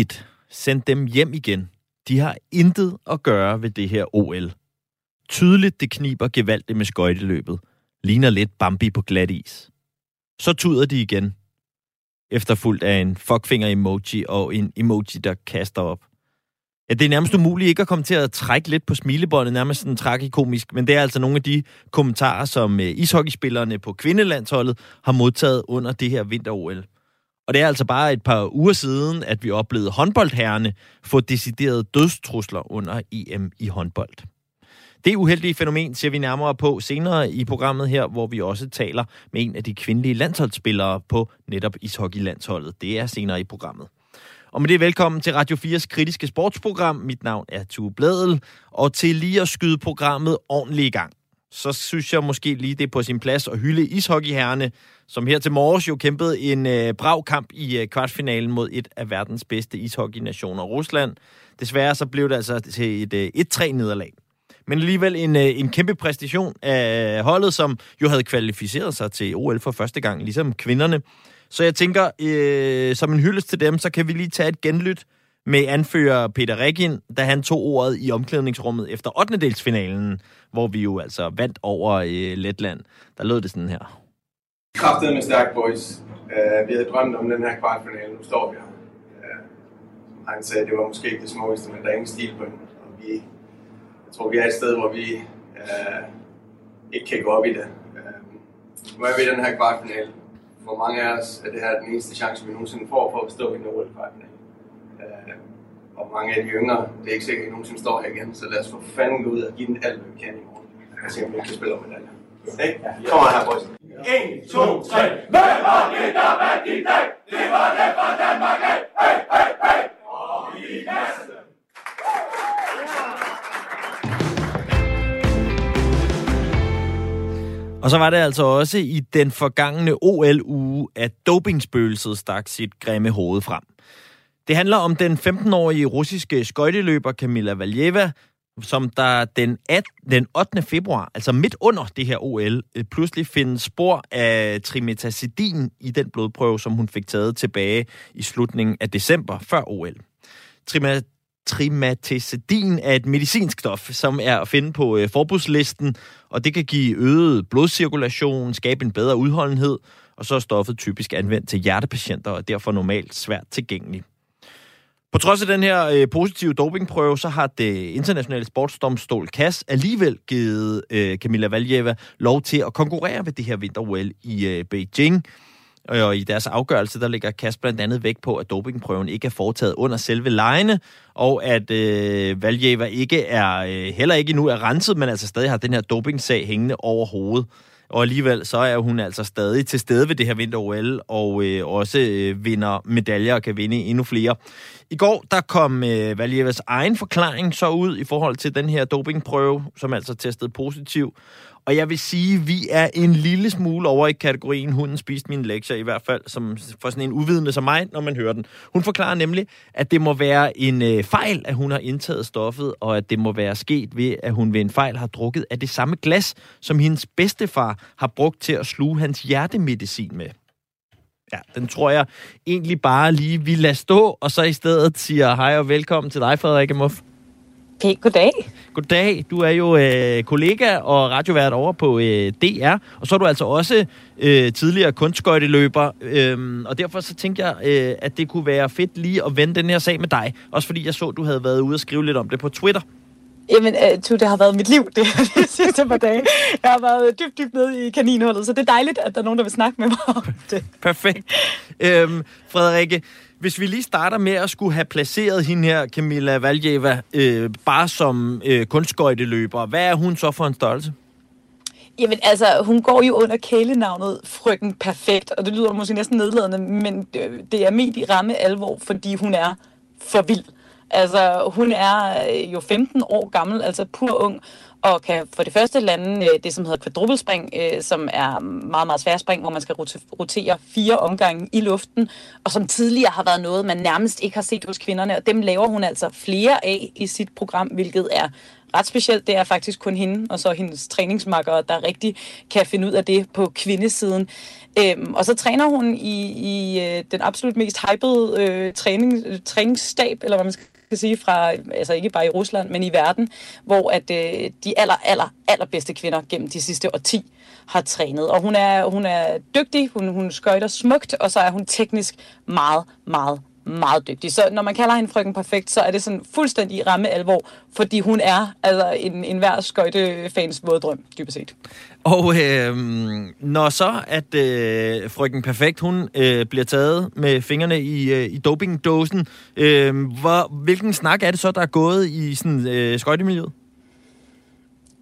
frivilligt sendt dem hjem igen. De har intet at gøre ved det her OL. Tydeligt det kniber gevaldigt med skøjteløbet. Ligner lidt Bambi på glat is. Så tuder de igen. Efterfuldt af en fuckfinger-emoji og en emoji, der kaster op. Ja, det er nærmest umuligt ikke at komme til at trække lidt på smilebåndet, nærmest sådan tragikomisk, men det er altså nogle af de kommentarer, som øh, ishockeyspillerne på kvindelandsholdet har modtaget under det her vinter-OL. Og det er altså bare et par uger siden, at vi oplevede håndboldherrene få deciderede dødstrusler under EM i håndbold. Det uheldige fænomen ser vi nærmere på senere i programmet her, hvor vi også taler med en af de kvindelige landsholdsspillere på netop ishockeylandsholdet. Det er senere i programmet. Og med det velkommen til Radio 4's kritiske sportsprogram. Mit navn er Tue Bladel, og til lige at skyde programmet ordentligt i gang, så synes jeg måske lige det er på sin plads at hylde ishockeyherrene, som her til morges jo kæmpede en øh, brav kamp i øh, kvartfinalen mod et af verdens bedste ishockeynationer, Rusland. Desværre så blev det altså til et øh, 1-3-nederlag. Men alligevel en, øh, en kæmpe præstation af øh, holdet, som jo havde kvalificeret sig til OL for første gang, ligesom kvinderne. Så jeg tænker, øh, som en hyldest til dem, så kan vi lige tage et genlyt med anfører Peter Regin, da han tog ordet i omklædningsrummet efter 8. hvor vi jo altså vandt over øh, Letland. Der lød det sådan her. Kraftet med stærk boys. Uh, øh, vi havde drømt om den her kvartfinale. Nu står vi her. Uh, han sagde, det var måske ikke det smukkeste, men der er ingen stil på den. Og vi, jeg tror, vi er et sted, hvor vi uh, ikke kan gå op i det. Uh, nu er vi i den her kvartfinale for mange af os er det her den eneste chance, vi nogensinde får for at stå i den OL kvartfinale. Øh, og mange af de yngre, det er ikke sikkert, at I nogensinde står her igen, så lad os for fanden gå ud og give den alt, hvad vi kan i morgen. Og se, om vi kan spille om medaljer. Hey, kom her, boys. 1, 2, 3. Hvem var det, der vandt i dag? Det var det fra Danmark. Hey, hey, hey. Og vi. Og så var det altså også i den forgangne OL-uge, at dopingspøgelset stak sit grimme hoved frem. Det handler om den 15-årige russiske skøjteløber Kamila Valjeva, som der den, 18, den 8. februar, altså midt under det her OL, øh, pludselig findes spor af trimetacidin i den blodprøve, som hun fik taget tilbage i slutningen af december før OL. Trimetacidin er et medicinsk stof, som er at finde på øh, forbudslisten, og det kan give øget blodcirkulation, skabe en bedre udholdenhed, og så er stoffet typisk anvendt til hjertepatienter, og derfor normalt svært tilgængeligt. På trods af den her øh, positive dopingprøve, så har det internationale sportsdomstol CAS alligevel givet øh, Camilla Valjeva lov til at konkurrere ved det her vinter-OL i øh, Beijing. Og i deres afgørelse, der ligger CAS blandt andet væk på, at dopingprøven ikke er foretaget under selve lejene, og at øh, Valjeva ikke er, øh, heller ikke nu er renset, men altså stadig har den her dopingsag hængende over hovedet. Og alligevel så er hun altså stadig til stede ved det her vinter-OL, og øh, også øh, vinder medaljer og kan vinde endnu flere. I går der kom øh, Valjevas egen forklaring så ud i forhold til den her dopingprøve, som altså testede positiv. Og jeg vil sige, at vi er en lille smule over i kategorien hunden spiste min lektier, i hvert fald som, for sådan en uvidende som mig, når man hører den. Hun forklarer nemlig, at det må være en øh, fejl, at hun har indtaget stoffet, og at det må være sket ved, at hun ved en fejl har drukket af det samme glas, som hendes bedstefar har brugt til at sluge hans hjertemedicin med. Ja, den tror jeg egentlig bare lige, vi lader stå, og så i stedet siger hej og velkommen til dig, Frederik Muff. Okay, goddag. Goddag. Du er jo øh, kollega og radiovært over på øh, DR, og så er du altså også øh, tidligere kunstskøjteløber, øh, og derfor så tænkte jeg, øh, at det kunne være fedt lige at vende den her sag med dig, også fordi jeg så, du havde været ude og skrive lidt om det på Twitter. Jamen, uh, det har været mit liv det, de sidste par dage. Jeg har været dybt, dybt nede i kaninhullet, så det er dejligt, at der er nogen, der vil snakke med mig om det. Perfekt. Øhm, Frederikke, hvis vi lige starter med at skulle have placeret hende her, Camilla Valjeva, øh, bare som øh, kunstskøjteløber, hvad er hun så for en størrelse? Jamen altså, hun går jo under kælenavnet Frøken Perfekt, og det lyder måske næsten nedladende, men øh, det er med i ramme alvor, fordi hun er for vild. Altså, hun er øh, jo 15 år gammel, altså pur ung, og kan for det første lande øh, det, som hedder kvadruppelspring, øh, som er meget, meget svært spring, hvor man skal rotere fire omgange i luften, og som tidligere har været noget, man nærmest ikke har set hos kvinderne, og dem laver hun altså flere af i sit program, hvilket er ret specielt. Det er faktisk kun hende og så hendes træningsmakker, der rigtig kan finde ud af det på kvindesiden. Øhm, og så træner hun i, i øh, den absolut mest hypede øh, træning, træningsstab, eller hvad man skal sige, fra, altså ikke bare i Rusland, men i verden, hvor at øh, de aller, aller, allerbedste kvinder gennem de sidste årti har trænet. Og hun er, hun er dygtig, hun, hun skøjter smukt, og så er hun teknisk meget, meget, meget dygtig. Så når man kalder hende frøken perfekt, så er det sådan fuldstændig ramme alvor, fordi hun er altså en, en hver skøjtefans våddrøm, dybest set. Og øh, når så, at øh, frøken Perfekt, hun øh, bliver taget med fingrene i, øh, i dopingdåsen, øh, hvor, hvilken snak er det så, der er gået i sådan, øh, skøjtemiljøet?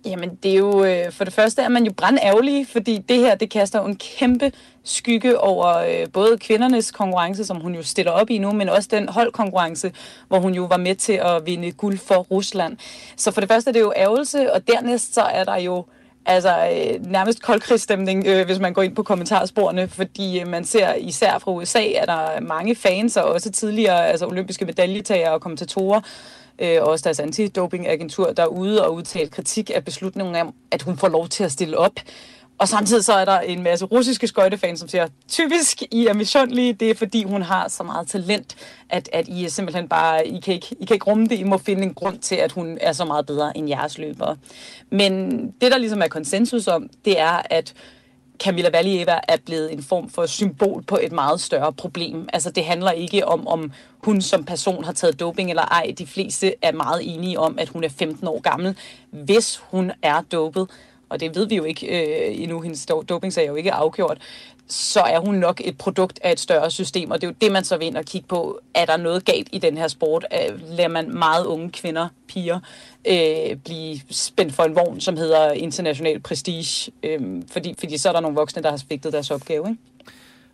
Jamen, det er jo, øh, for det første er man jo brandærgerlig, fordi det her, det kaster jo en kæmpe skygge over øh, både kvindernes konkurrence, som hun jo stiller op i nu, men også den holdkonkurrence, hvor hun jo var med til at vinde guld for Rusland. Så for det første er det jo ærgelse, og dernæst så er der jo altså øh, nærmest koldkrigsstemning, øh, hvis man går ind på kommentarsporene, fordi øh, man ser især fra USA, at der er mange fans, og også tidligere altså olympiske medaljetagere og kommentatorer, øh, også deres antidopingagentur, der er ude og udtale kritik af beslutningen om, at hun får lov til at stille op. Og samtidig så er der en masse russiske skøjtefans, som siger, typisk, I er misundelige, det er fordi hun har så meget talent, at, at I er simpelthen bare, I kan, ikke, I kan ikke rumme det, I må finde en grund til, at hun er så meget bedre end jeres løbere. Men det, der ligesom er konsensus om, det er, at Camilla Valieva er blevet en form for symbol på et meget større problem. Altså det handler ikke om, om hun som person har taget doping eller ej. De fleste er meget enige om, at hun er 15 år gammel. Hvis hun er dopet, og det ved vi jo ikke øh, endnu, hendes dopingsag er jo ikke afgjort, så er hun nok et produkt af et større system, og det er jo det, man så vil ind og kigge på. Er der noget galt i den her sport? Øh, lader man meget unge kvinder, piger, øh, blive spændt for en vogn, som hedder international prestige? Øh, fordi, fordi så er der nogle voksne, der har svigtet deres opgave, ikke?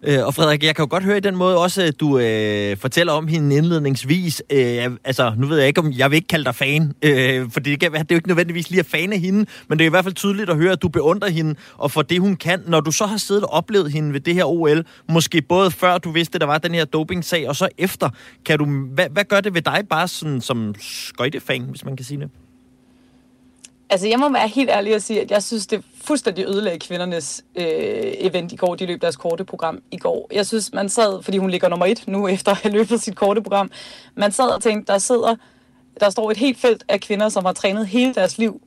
Øh, og Frederik, jeg kan jo godt høre i den måde også, at du øh, fortæller om hende indledningsvis. Øh, altså, nu ved jeg ikke, om jeg vil ikke kalde dig fan, øh, for det, kan, det er jo ikke nødvendigvis lige at fan af hende, men det er i hvert fald tydeligt at høre, at du beundrer hende, og for det, hun kan. Når du så har siddet og oplevet hende ved det her OL, måske både før du vidste, der var den her dopingsag, og så efter, kan du, hvad, hvad gør det ved dig bare sådan, som skøjtefan, hvis man kan sige det? Altså, jeg må være helt ærlig og sige, at jeg synes, det fuldstændig ødelagde kvindernes øh, event i går. De løb deres korte program i går. Jeg synes, man sad, fordi hun ligger nummer et nu efter at have løbet sit korte program, man sad og tænkte, der sidder, der står et helt felt af kvinder, som har trænet hele deres liv,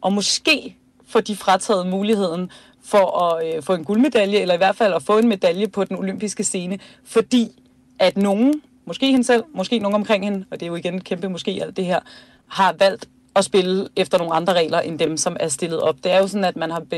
og måske får de frataget muligheden for at øh, få en guldmedalje, eller i hvert fald at få en medalje på den olympiske scene, fordi at nogen, måske hende selv, måske nogen omkring hende, og det er jo igen kæmpe måske alt det her, har valgt at spille efter nogle andre regler end dem, som er stillet op. Det er jo sådan, at man har be,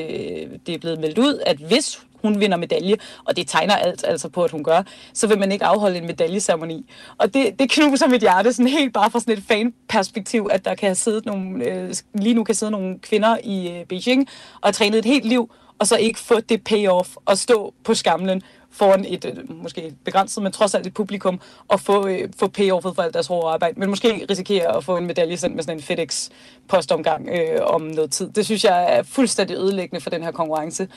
det er blevet meldt ud, at hvis hun vinder medalje, og det tegner alt altså på, at hun gør, så vil man ikke afholde en medaljeceremoni. Og det, det knuser mit hjerte sådan helt bare fra sådan et fanperspektiv, at der kan sidde nogle, øh, lige nu kan sidde nogle kvinder i øh, Beijing og have trænet et helt liv, og så ikke få det payoff og stå på skamlen foran et øh, måske begrænset, men trods alt et publikum, og få, øh, få payoffet for alt deres hårde arbejde, men måske risikere at få en medalje sendt med sådan en FedEx-postomgang øh, om noget tid. Det synes jeg er fuldstændig ødelæggende for den her konkurrence.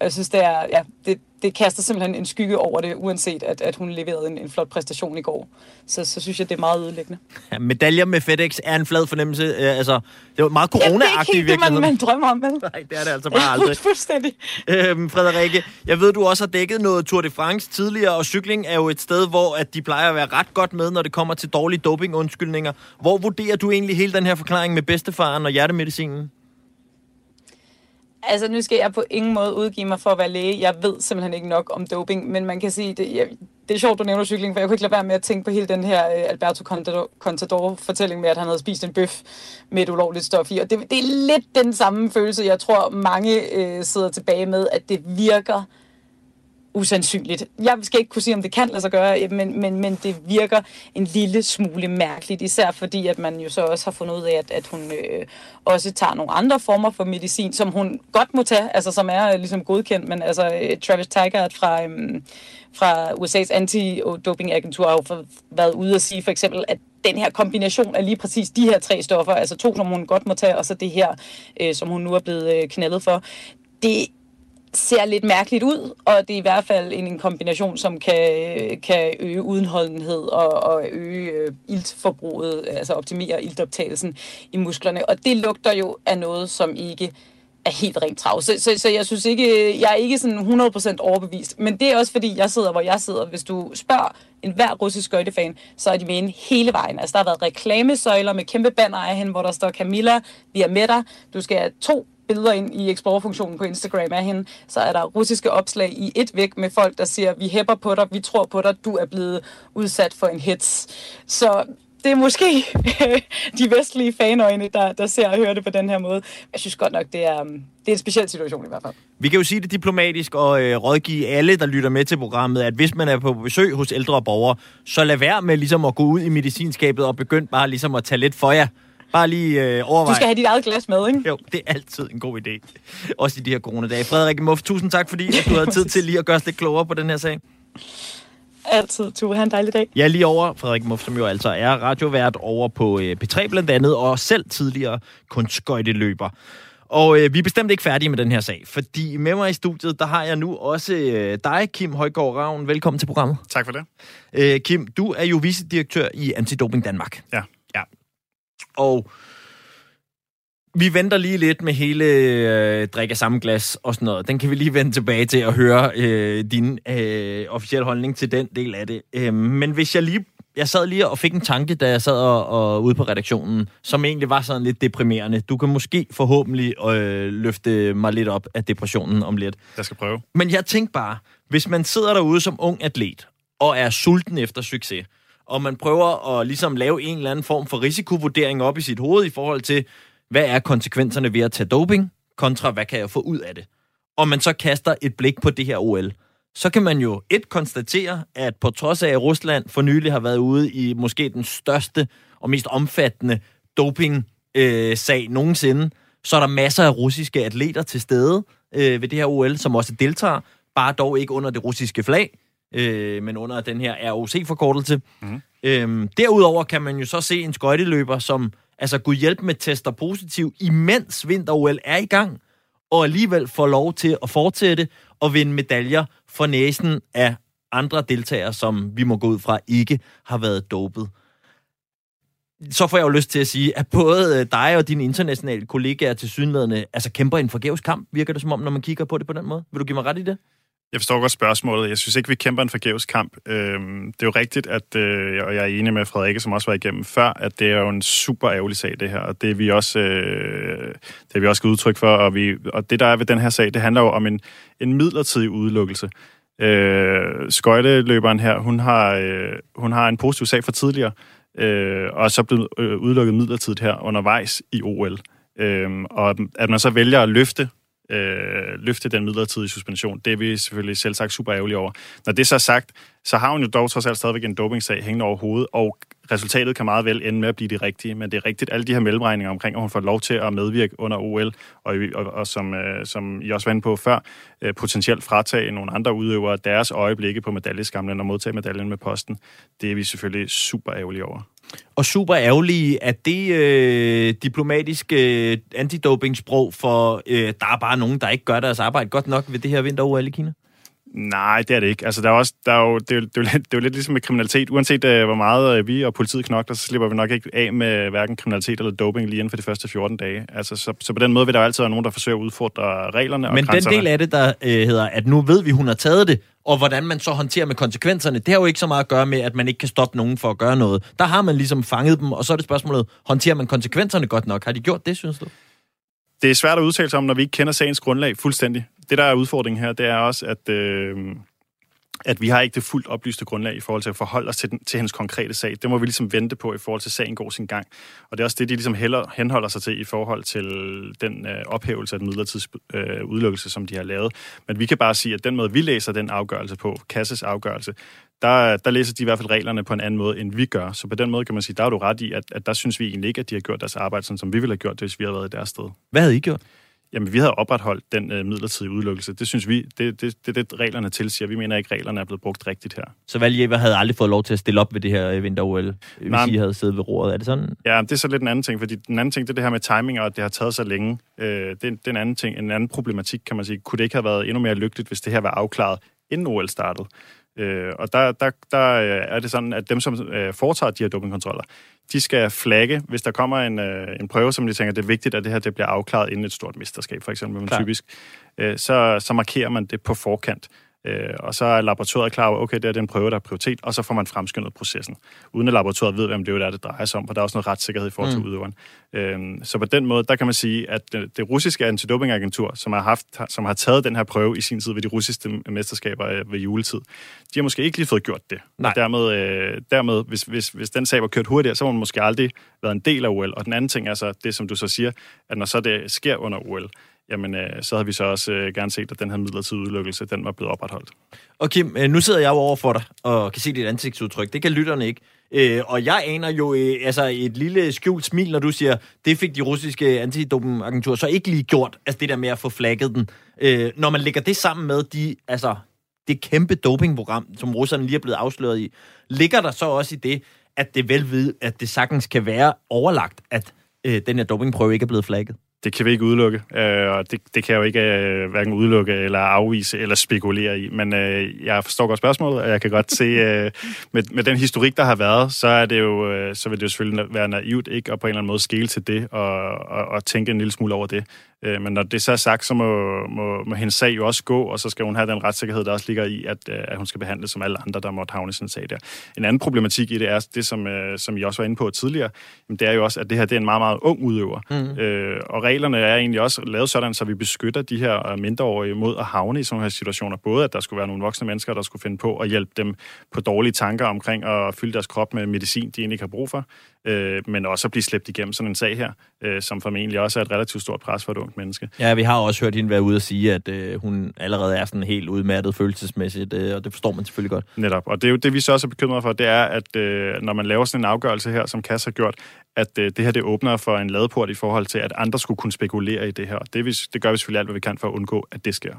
Og jeg synes, det, er, ja, det, det kaster simpelthen en skygge over det, uanset at, at hun leverede en, en flot præstation i går. Så, så synes jeg, det er meget ødelæggende. Ja, medaljer med FedEx er en flad fornemmelse. Øh, altså, det var meget corona-agtigt i virkeligheden. Det er ikke det, man, man drømmer om, vel? Nej, det er det altså bare aldrig. Fuldstændig. Øhm, Frederikke, jeg ved, du også har dækket noget Tour de France tidligere, og cykling er jo et sted, hvor at de plejer at være ret godt med, når det kommer til dårlige dopingundskyldninger. Hvor vurderer du egentlig hele den her forklaring med bedstefaren og hjertemedicinen? Altså, nu skal jeg på ingen måde udgive mig for at være læge. Jeg ved simpelthen ikke nok om doping, men man kan sige, det, jeg, det er sjovt, du nævner cykling, for jeg kunne ikke lade være med at tænke på hele den her uh, Alberto Contador-fortælling med, at han havde spist en bøf med et ulovligt stof i. Og det, det er lidt den samme følelse, jeg tror, mange uh, sidder tilbage med, at det virker usandsynligt. Jeg skal ikke kunne sige, om det kan lade sig gøre, eh, men, men, men det virker en lille smule mærkeligt, især fordi, at man jo så også har fundet ud af, at, at hun øh, også tager nogle andre former for medicin, som hun godt må tage, altså som er øh, ligesom godkendt, men altså øh, Travis Tigert fra, øh, fra USA's anti-doping-agentur har jo været ude at sige for eksempel, at den her kombination af lige præcis de her tre stoffer, altså to, som hun godt må tage, og så det her, øh, som hun nu er blevet øh, knaldet for, det ser lidt mærkeligt ud, og det er i hvert fald en, en kombination, som kan, kan øge udenholdenhed og, og øge øh, iltforbruget, altså optimere iltoptagelsen i musklerne. Og det lugter jo af noget, som ikke er helt rent trav. Så, så, så jeg synes ikke, jeg er ikke sådan 100% overbevist. Men det er også fordi, jeg sidder, hvor jeg sidder. Hvis du spørger en hver russisk skøjtefan, så er de med en hele vejen. Altså, der har været reklamesøjler med kæmpe banner af hende, hvor der står Camilla, vi er med dig. Du skal have to billeder ind i Explorer-funktionen på Instagram af hende, så er der russiske opslag i et væk med folk, der siger, vi hæpper på dig, vi tror på dig, du er blevet udsat for en hits. Så det er måske de vestlige fanøjne, der, der ser og hører det på den her måde. Jeg synes godt nok, det er, um, det er en speciel situation i hvert fald. Vi kan jo sige det diplomatisk og øh, rådgive alle, der lytter med til programmet, at hvis man er på besøg hos ældre borgere, så lad være med ligesom at gå ud i medicinskabet og begynd bare ligesom at tage lidt for jer. Bare lige øh, overvej. Du skal have dit eget glas med, ikke? Jo, det er altid en god idé. Også i de her coronadage. Frederik Muff, tusind tak, fordi at du havde tid til lige at gøre os lidt klogere på den her sag. Altid. Du have en dejlig dag. Ja, lige over Frederik Muff, som jo altså er radiovært over på øh, P3 blandt andet, og selv tidligere kunstskøjteløber. Og øh, vi er bestemt ikke færdige med den her sag, fordi med mig i studiet, der har jeg nu også øh, dig, Kim Højgaard Ravn. Velkommen til programmet. Tak for det. Øh, Kim, du er jo vicedirektør i Antidoping Danmark. Ja. Og vi venter lige lidt med hele øh, drikke af samme glas og sådan noget. Den kan vi lige vende tilbage til og høre øh, din øh, officielle holdning til den del af det. Øh, men hvis jeg lige... Jeg sad lige og fik en tanke, da jeg sad og, og ude på redaktionen, som egentlig var sådan lidt deprimerende. Du kan måske forhåbentlig øh, løfte mig lidt op af depressionen om lidt. Jeg skal prøve. Men jeg tænkte bare, hvis man sidder derude som ung atlet og er sulten efter succes, og man prøver at ligesom lave en eller anden form for risikovurdering op i sit hoved i forhold til, hvad er konsekvenserne ved at tage doping, kontra hvad kan jeg få ud af det. Og man så kaster et blik på det her OL, så kan man jo et konstatere, at på trods af, at Rusland for nylig har været ude i måske den største og mest omfattende doping-sag øh, nogensinde, så er der masser af russiske atleter til stede øh, ved det her OL, som også deltager, bare dog ikke under det russiske flag, øh, men under den her ROC-forkortelse. Mm. Øhm, derudover kan man jo så se en skøjteløber, som altså Gud hjælp med tester positiv, imens vinter-OL er i gang, og alligevel får lov til at fortsætte og vinde medaljer for næsen af andre deltagere, som vi må gå ud fra ikke har været dopet. Så får jeg jo lyst til at sige, at både dig og dine internationale kollegaer til synlædende altså kæmper en forgæves kamp, virker det som om, når man kigger på det på den måde. Vil du give mig ret i det? Jeg forstår godt spørgsmålet. Jeg synes ikke, vi kæmper en forgæves kamp. Øhm, det er jo rigtigt, at, øh, og jeg er enig med Frederikke, som også var igennem før, at det er jo en super ærgerlig sag, det her. Og det er vi også, øh, det er vi også givet udtryk for. Og, vi, og det, der er ved den her sag, det handler jo om en, en midlertidig udelukkelse. Øh, skøjteløberen her, hun har, øh, hun har en positiv sag fra tidligere, øh, og er så blevet øh, udelukket midlertidigt her undervejs i OL. Øh, og at man så vælger at løfte øh, løfte den midlertidige suspension. Det er vi selvfølgelig selv sagt super ærgerlige over. Når det så er sagt, så har hun jo dog trods alt stadigvæk en dopingsag hængende over hovedet, og resultatet kan meget vel ende med at blive det rigtige, men det er rigtigt, alle de her mellemregninger omkring, at hun får lov til at medvirke under OL, og, og, og som, øh, som I også var inde på før, øh, potentielt fratage nogle andre udøvere deres øjeblikke på medaljeskamlen og modtage medaljen med posten. Det er vi selvfølgelig super ærgerlige over. Og super ærgerlige, at det øh, diplomatiske øh, antidopingsprog for, øh, der er bare nogen, der ikke gør deres arbejde godt nok ved det her vinter-OL i Kina? Nej, det er det ikke. Altså, der er også, der er jo, det, er, det, er jo lidt, det er jo lidt ligesom med kriminalitet. Uanset uh, hvor meget uh, vi og politiet knokler, så slipper vi nok ikke af med hverken kriminalitet eller doping lige inden for de første 14 dage. Altså, så, så på den måde vil der jo altid være nogen, der forsøger at udfordre reglerne Men og den del af det, der øh, hedder, at nu ved vi, hun har taget det, og hvordan man så håndterer med konsekvenserne, det har jo ikke så meget at gøre med, at man ikke kan stoppe nogen for at gøre noget. Der har man ligesom fanget dem, og så er det spørgsmålet, håndterer man konsekvenserne godt nok? Har de gjort det, synes du? Det er svært at udtale sig om, når vi ikke kender sagens grundlag fuldstændig. Det, der er udfordringen her, det er også, at, øh, at vi har ikke det fuldt oplyste grundlag i forhold til at forholde os til, den, til hendes konkrete sag. Det må vi ligesom vente på i forhold til sagen går sin gang. Og det er også det, de ligesom heller, henholder sig til i forhold til den øh, ophævelse af den midlertidige øh, udelukkelse, som de har lavet. Men vi kan bare sige, at den måde, vi læser den afgørelse på, Kasses afgørelse, der, der læser de i hvert fald reglerne på en anden måde, end vi gør. Så på den måde kan man sige, der er du ret i, at, at der synes vi egentlig ikke, at de har gjort deres arbejde, sådan som vi ville have gjort det, hvis vi havde været i deres sted. Hvad havde I gjort? Jamen, vi havde opretholdt den øh, midlertidige udelukkelse. Det synes vi, det, det, det, det reglerne tilsiger. Vi mener ikke, reglerne er blevet brugt rigtigt her. Så Valjever havde aldrig fået lov til at stille op ved det her vinter-OL, hvis Nej. I havde siddet ved roret. Er det sådan? Ja, det er så lidt en anden ting, fordi den anden ting, det er det her med timing, og at det har taget så længe. Øh, det, det er en anden ting, en anden problematik, kan man sige. Kunne det ikke have været endnu mere lykkeligt, hvis det her var afklaret, inden OL startede? Øh, og der, der, der øh, er det sådan, at dem, som øh, foretager de her dopingkontroller, de skal flagge, hvis der kommer en, øh, en prøve, som de tænker, det er vigtigt, at det her det bliver afklaret inden et stort mesterskab, for eksempel, men typisk, øh, så, så markerer man det på forkant. Øh, og så er laboratoriet klar over, okay, det er den prøve, der er prioritet, og så får man fremskyndet processen. Uden at laboratoriet ved, hvem det er, det drejer sig om, for der er også noget retssikkerhed i forhold til Mm. mm. udøveren. Øh, så på den måde, der kan man sige, at det, det russiske antidopingagentur, som har, haft, som har taget den her prøve i sin tid ved de russiske mesterskaber øh, ved juletid, de har måske ikke lige fået gjort det. Nej. Og dermed, øh, dermed hvis, hvis, hvis den sag var kørt hurtigere, så var man måske aldrig været en del af OL. Og den anden ting er så det, som du så siger, at når så det sker under OL, jamen øh, så havde vi så også øh, gerne set, at den her midlertidige udelukkelse, den var blevet opretholdt. Og Kim, øh, nu sidder jeg jo over for dig, og kan se dit ansigtsudtryk. Det kan lytterne ikke. Øh, og jeg aner jo øh, altså et lille skjult smil, når du siger, det fik de russiske antidopingagenturer så ikke lige gjort, altså det der med at få flagget den. Øh, når man lægger det sammen med de, altså, det kæmpe dopingprogram, som russerne lige er blevet afsløret i, ligger der så også i det, at det vel ved, at det sagtens kan være overlagt, at øh, den her dopingprøve ikke er blevet flagget? Det kan vi ikke udelukke, øh, og det, det kan jeg jo ikke øh, hverken udelukke eller afvise eller spekulere i. Men øh, jeg forstår godt spørgsmålet, og jeg kan godt se, øh, med, med den historik, der har været, så, er det jo, øh, så vil det jo selvfølgelig være naivt ikke at på en eller anden måde skele til det og, og, og tænke en lille smule over det. Øh, men når det så er sagt, så må, må, må hendes sag jo også gå, og så skal hun have den retssikkerhed, der også ligger i, at, øh, at hun skal behandles som alle andre, der måtte havne en sag der. En anden problematik i det er det, som, øh, som I også var inde på tidligere, jamen, det er jo også, at det her det er en meget, meget ung udøver. Mm. Øh, og reglerne er egentlig også lavet sådan, så vi beskytter de her øh, mindreårige mod at havne i sådan her situationer. Både at der skulle være nogle voksne mennesker, der skulle finde på at hjælpe dem på dårlige tanker omkring at fylde deres krop med medicin, de egentlig ikke har brug for, øh, men også at blive slæbt igennem sådan en sag her, øh, som formentlig også er et relativt stort pres for et ungt menneske. Ja, vi har også hørt hende være ude og sige, at øh, hun allerede er sådan helt udmattet følelsesmæssigt, øh, og det forstår man selvfølgelig godt. Netop. Og det er jo det, vi så også er bekymret for, det er, at øh, når man laver sådan en afgørelse her, som Kass har gjort, at øh, det her det åbner for en ladeport i forhold til, at andre skulle kunne spekulere i det her. Det, vi- det gør vi selvfølgelig alt, hvad vi kan for at undgå, at det sker.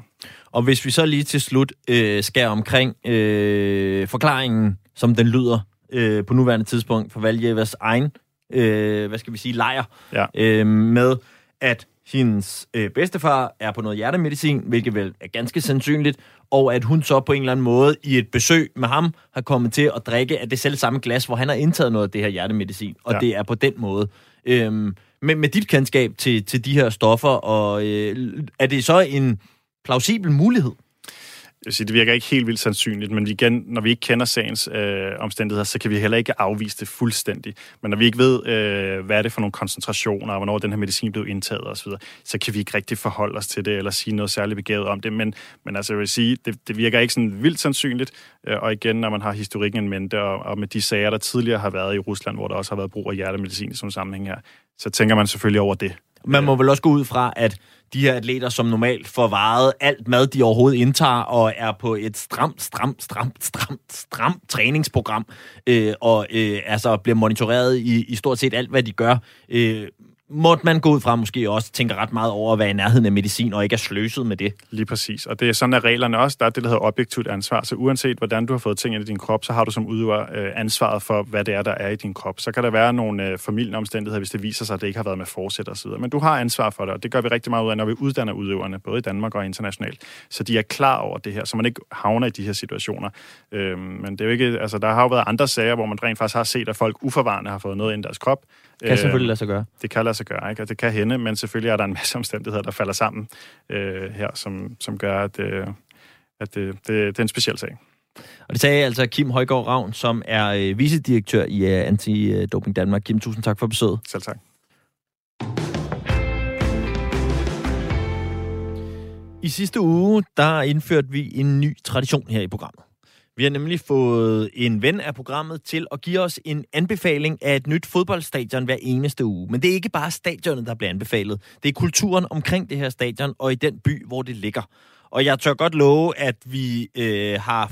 Og hvis vi så lige til slut øh, skal omkring øh, forklaringen, som den lyder øh, på nuværende tidspunkt for Valjevas egen, øh, hvad skal vi sige, lejr, Ja. øh, med at hendes øh, bedstefar er på noget hjertemedicin, hvilket vel er ganske sandsynligt, og at hun så på en eller anden måde i et besøg med ham har kommet til at drikke af det selv samme glas, hvor han har indtaget noget af det her hjertemedicin, og Ja. det er på den måde. Øhm, men med dit kendskab til, til de her stoffer, og øh, er det så en plausibel mulighed? Jeg vil sige, det virker ikke helt vildt sandsynligt, men igen, når vi ikke kender sagens øh, omstændigheder, så kan vi heller ikke afvise det fuldstændig. Men når vi ikke ved, øh, hvad er det for nogle koncentrationer, og hvornår den her medicin blev indtaget osv., så kan vi ikke rigtig forholde os til det, eller sige noget særligt begavet om det. Men, men altså, jeg vil sige, det, det virker ikke sådan vildt sandsynligt, øh, og igen, når man har historikken en mente, og, og med de sager, der tidligere har været i Rusland, hvor der også har været brug af hjertemedicin i sådan en sammenhæng her, så tænker man selvfølgelig over det. Man må vel også gå ud fra, at de her atleter, som normalt får varet alt mad, de overhovedet indtager, og er på et stramt, stramt, stramt, stramt, stramt træningsprogram, øh, og øh, altså bliver monitoreret i, i stort set alt, hvad de gør, øh, måtte man gå ud fra måske også tænke ret meget over at være i nærheden af medicin, og ikke er sløset med det. Lige præcis. Og det er sådan, at reglerne også, der er det, der hedder objektivt ansvar. Så uanset hvordan du har fået ting ind i din krop, så har du som udøver øh, ansvaret for, hvad det er, der er i din krop. Så kan der være nogle øh, familieomstændigheder, omstændigheder, hvis det viser sig, at det ikke har været med forsæt osv. Men du har ansvar for det, og det gør vi rigtig meget ud af, når vi uddanner udøverne, både i Danmark og internationalt. Så de er klar over det her, så man ikke havner i de her situationer. Øhm, men det er jo ikke, altså, der har jo været andre sager, hvor man rent faktisk har set, at folk uforvarende har fået noget ind i deres krop. Kan øh, selvfølgelig lade sig gøre. Det kan lade sig gøre, ikke? og det kan hende, men selvfølgelig er der en masse omstændigheder, der falder sammen øh, her, som, som gør, at, øh, at det, det, det er en speciel sag. Og det sagde altså Kim Højgaard Ravn, som er øh, vicedirektør i øh, Anti-Doping Danmark. Kim, tusind tak for besøget. Selv tak. I sidste uge, der indførte vi en ny tradition her i programmet. Vi har nemlig fået en ven af programmet til at give os en anbefaling af et nyt fodboldstadion hver eneste uge. Men det er ikke bare stadionet, der bliver anbefalet. Det er kulturen omkring det her stadion og i den by, hvor det ligger. Og jeg tør godt love, at vi øh, har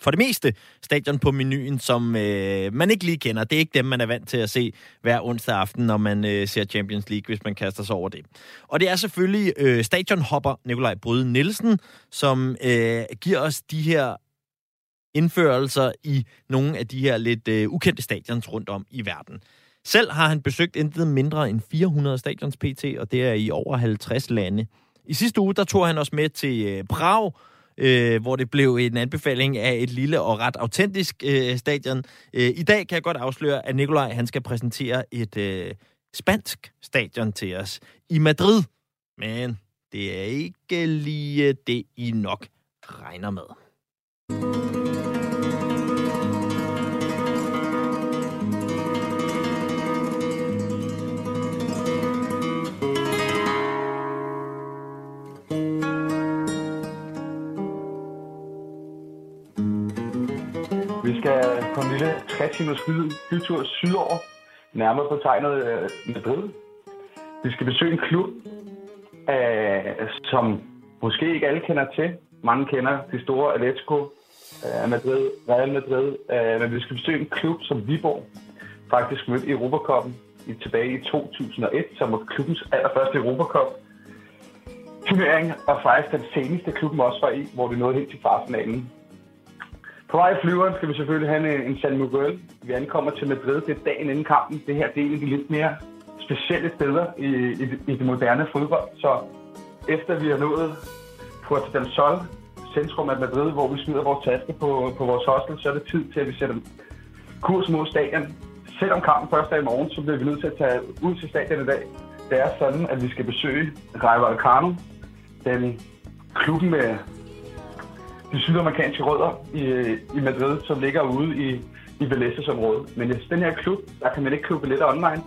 for det meste stadion på menuen, som øh, man ikke lige kender. Det er ikke dem, man er vant til at se hver onsdag aften, når man øh, ser Champions League, hvis man kaster sig over det. Og det er selvfølgelig øh, stadionhopper Nikolaj Bryde Nielsen, som øh, giver os de her indførelser i nogle af de her lidt øh, ukendte stadions rundt om i verden. Selv har han besøgt intet mindre end 400 stadions PT, og det er i over 50 lande. I sidste uge, der tog han os med til øh, Prag, øh, hvor det blev en anbefaling af et lille og ret autentisk øh, stadion. Øh, I dag kan jeg godt afsløre, at Nikolaj han skal præsentere et øh, spansk stadion til os i Madrid. Men det er ikke lige øh, det, I nok regner med. Lille 3 timers flytur sydover, nærmere på tegnet øh, Madrid. Vi skal besøge en klub, øh, som måske ikke alle kender til. Mange kender de store Atletico øh, Madrid, Real Madrid, øh, men vi skal besøge en klub, som Viborg faktisk mødte i Europakoppen i, tilbage i 2001, som var klubbens allerførste Europakop turnering, og faktisk den seneste klubben også var i, hvor de nåede helt til farfinalen. På vej i flyveren skal vi selvfølgelig have en, øh, en San Miguel. Vi ankommer til Madrid, det dagen inden kampen. Det her det er en af de lidt mere specielle steder i, i, i det moderne fodbold. Så efter vi har nået Puerto del Sol, centrum af Madrid, hvor vi smider vores taske på, på vores hostel, så er det tid til, at vi sætter kurs mod stadion. Selvom kampen først er i morgen, så bliver vi nødt til at tage ud til stadion i dag. Det er sådan, at vi skal besøge Rayo Vallecano, den klubben med de sydamerikanske rødder i, i Madrid, som ligger ude i, i Valleses område. Men i den her klub, der kan man ikke købe billetter online.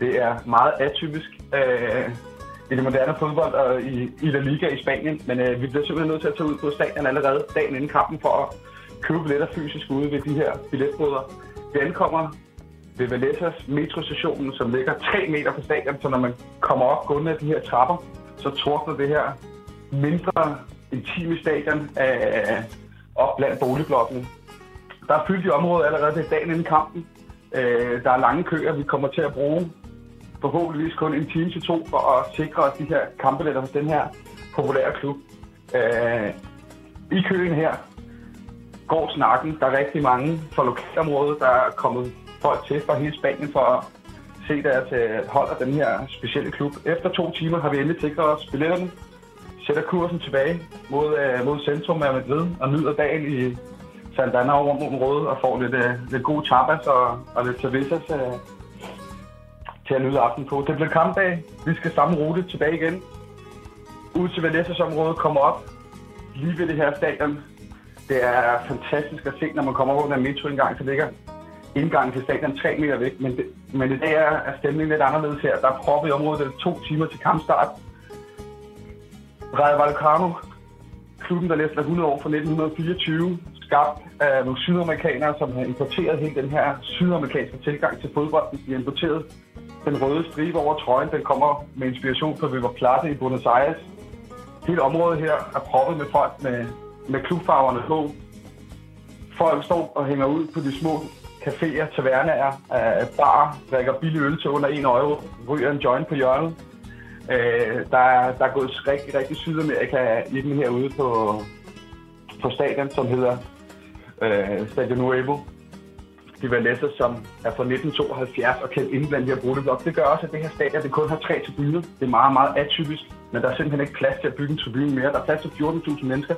Det er meget atypisk øh, i det moderne fodbold og i, i La Liga i Spanien. Men øh, vi bliver simpelthen nødt til at tage ud på stadion allerede dagen inden kampen for at købe billetter fysisk ude ved de her billetboder. Vi ankommer ved Vallesas metrostationen, som ligger 3 meter fra stadion, så når man kommer op gående af de her trapper, så tordner det her mindre intime stadion øh, op blandt boligblokkene. Der er fyldt i området allerede det dagen inden kampen. Øh, der er lange køer, vi kommer til at bruge forhåbentligvis kun en time til to for at sikre os de her kampbilletter hos den her populære klub. Øh, I køen her går snakken. Der er rigtig mange fra lokalområdet, der er kommet folk til fra hele Spanien for at se deres øh, hold af den her specielle klub. Efter to timer har vi endelig sikret os billetterne, sætter kursen tilbage mod, øh, mod centrum af Madrid og nyder dagen i Saldana over mod Røde og får lidt, øh, lidt god tapas og, og lidt cervezas øh, til at nyde aften på. Det bliver kampdag. Vi skal samme rute tilbage igen. Ud til Valleses område, kommer op lige ved det her stadion. Det er fantastisk at se, når man kommer over den gang så ligger indgangen til stadion 3 meter væk. Men, det, men i dag er, er stemningen lidt anderledes her. Der er proppet i området det er to timer til kampstart. Rayo Vallecano, klubben, der næsten er 100 år fra 1924, skabt af nogle sydamerikanere, som har importeret hele den her sydamerikanske tilgang til fodbolden. De har importeret den røde stribe over trøjen. Den kommer med inspiration fra River Plate i Buenos Aires. Hele området her er proppet med folk med, med klubfarverne på. Folk står og hænger ud på de små caféer, tavernaer, øh, bar, drikker billig øl til under 1 euro, ryger en joint på hjørnet. Øh, der, der er gået rigtig, rigtig Sydamerika i den herude på, på stadion, som hedder øh, Stadion Nuevo de Valletta, som er fra 1972 og kendt inden blandt de her boligblok. Det gør også, at det her stadion det kun har tre tribuner. Det er meget, meget atypisk, men der er simpelthen ikke plads til at bygge en tribune mere. Der er plads til 14.000 mennesker.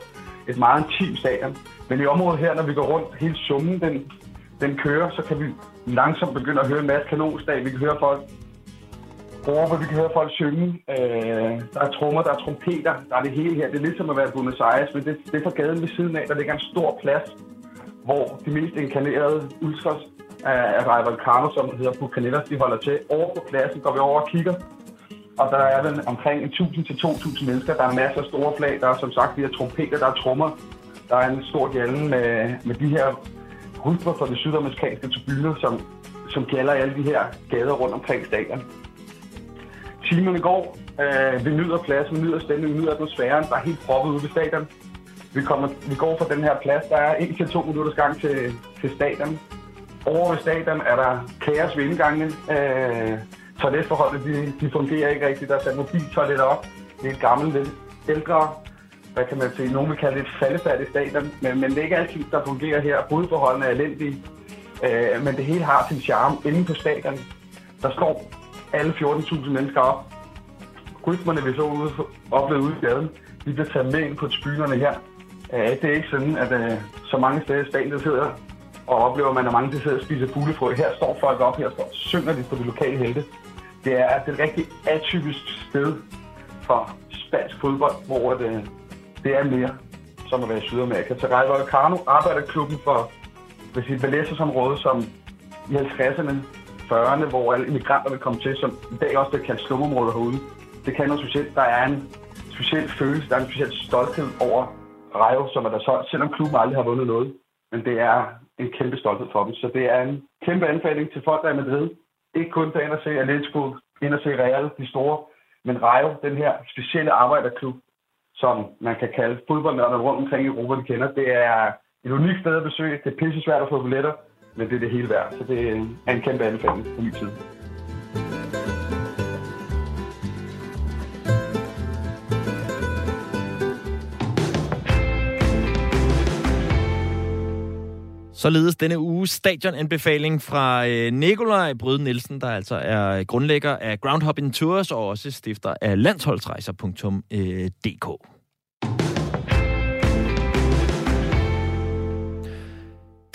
Et meget intimt stadion. Men i området her, når vi går rundt, hele summen, den, den kører, så kan vi langsomt begynde at høre en masse kanonslag. Vi kan høre folk råbe, vi kan høre folk synge. Øh, der er trommer, der er trompeter, der er det hele her. Det er lidt som at være Buenos Aires, men det, det er fra gaden ved siden af. Der ligger en stor plads, hvor de mest inkarnerede ultras af Rival Carlos, som hedder Bucaneros, de holder til. Over på pladsen går vi over og kigger, og der er vel omkring 1000 til 2000 mennesker. Der er masser af store flag. Der er som sagt de her trompeter, der er trommer. Der er en stor hjelm med, med de her rytmer fra de sydamerikanske tribuner, som, som gælder i alle de her gader rundt omkring stadion. Timerne går. Øh, vi nyder pladsen, vi nyder stemningen, vi nyder atmosfæren, der er helt proppet ude ved stadion. Vi, kommer, vi går fra den her plads, der er 1-2 minutters gang til, til stadion. Over ved stadion er der kaos ved indgangen. Øh, toiletforholdet, de, de fungerer ikke rigtigt. Der er sat mobiltoiletter op. Det er et gammelt, lidt ældre, hvad kan man sige, nogen vil kalde det et faldefærdigt stadion. Men, men det er ikke altid, der fungerer her. Hovedforholdene er elendige. Øh, men det hele har sin charme inde på stadion. Der står alle 14.000 mennesker op. Rytmerne, vi så ude, oplevede ude i gaden, de bliver taget med ind på tribunerne her. Øh, det er ikke sådan, at øh, så mange steder i Spanien sidder og oplever man, at mange der sidder og spiser fuglefrø. Her står folk op, her står synger de på de lokale helte. Det er, et rigtig atypisk sted for spansk fodbold, hvor det, det er mere som at være i Sydamerika. Så Rayo Vallecano arbejder klubben for hvis sige, Vallesos-område, som i 50'erne, 40'erne, hvor alle immigranter vil komme til, som i dag også bliver kaldt slumområder herude. Det kan noget specielt. Der er en speciel følelse, der er en speciel stolthed over Rejo, som er der så, selvom klubben aldrig har vundet noget. Men det er en kæmpe stolthed for dem. Så det er en kæmpe anbefaling til folk, der er med det. Ikke kun der ind og se Atletico, ind og se Real, de store, men Rejo, den her specielle arbejderklub, som man kan kalde fodboldnørder rundt omkring i Europa, de kender. Det er et unikt sted at besøge. Det er pisse svært at få billetter, men det er det hele værd. Så det er en kæmpe anbefaling på min side. Således denne uge stadionanbefaling fra øh, Nikolaj Bryde Nielsen, der altså er grundlægger af Groundhopping Tours og også stifter af landsholdsrejser.dk.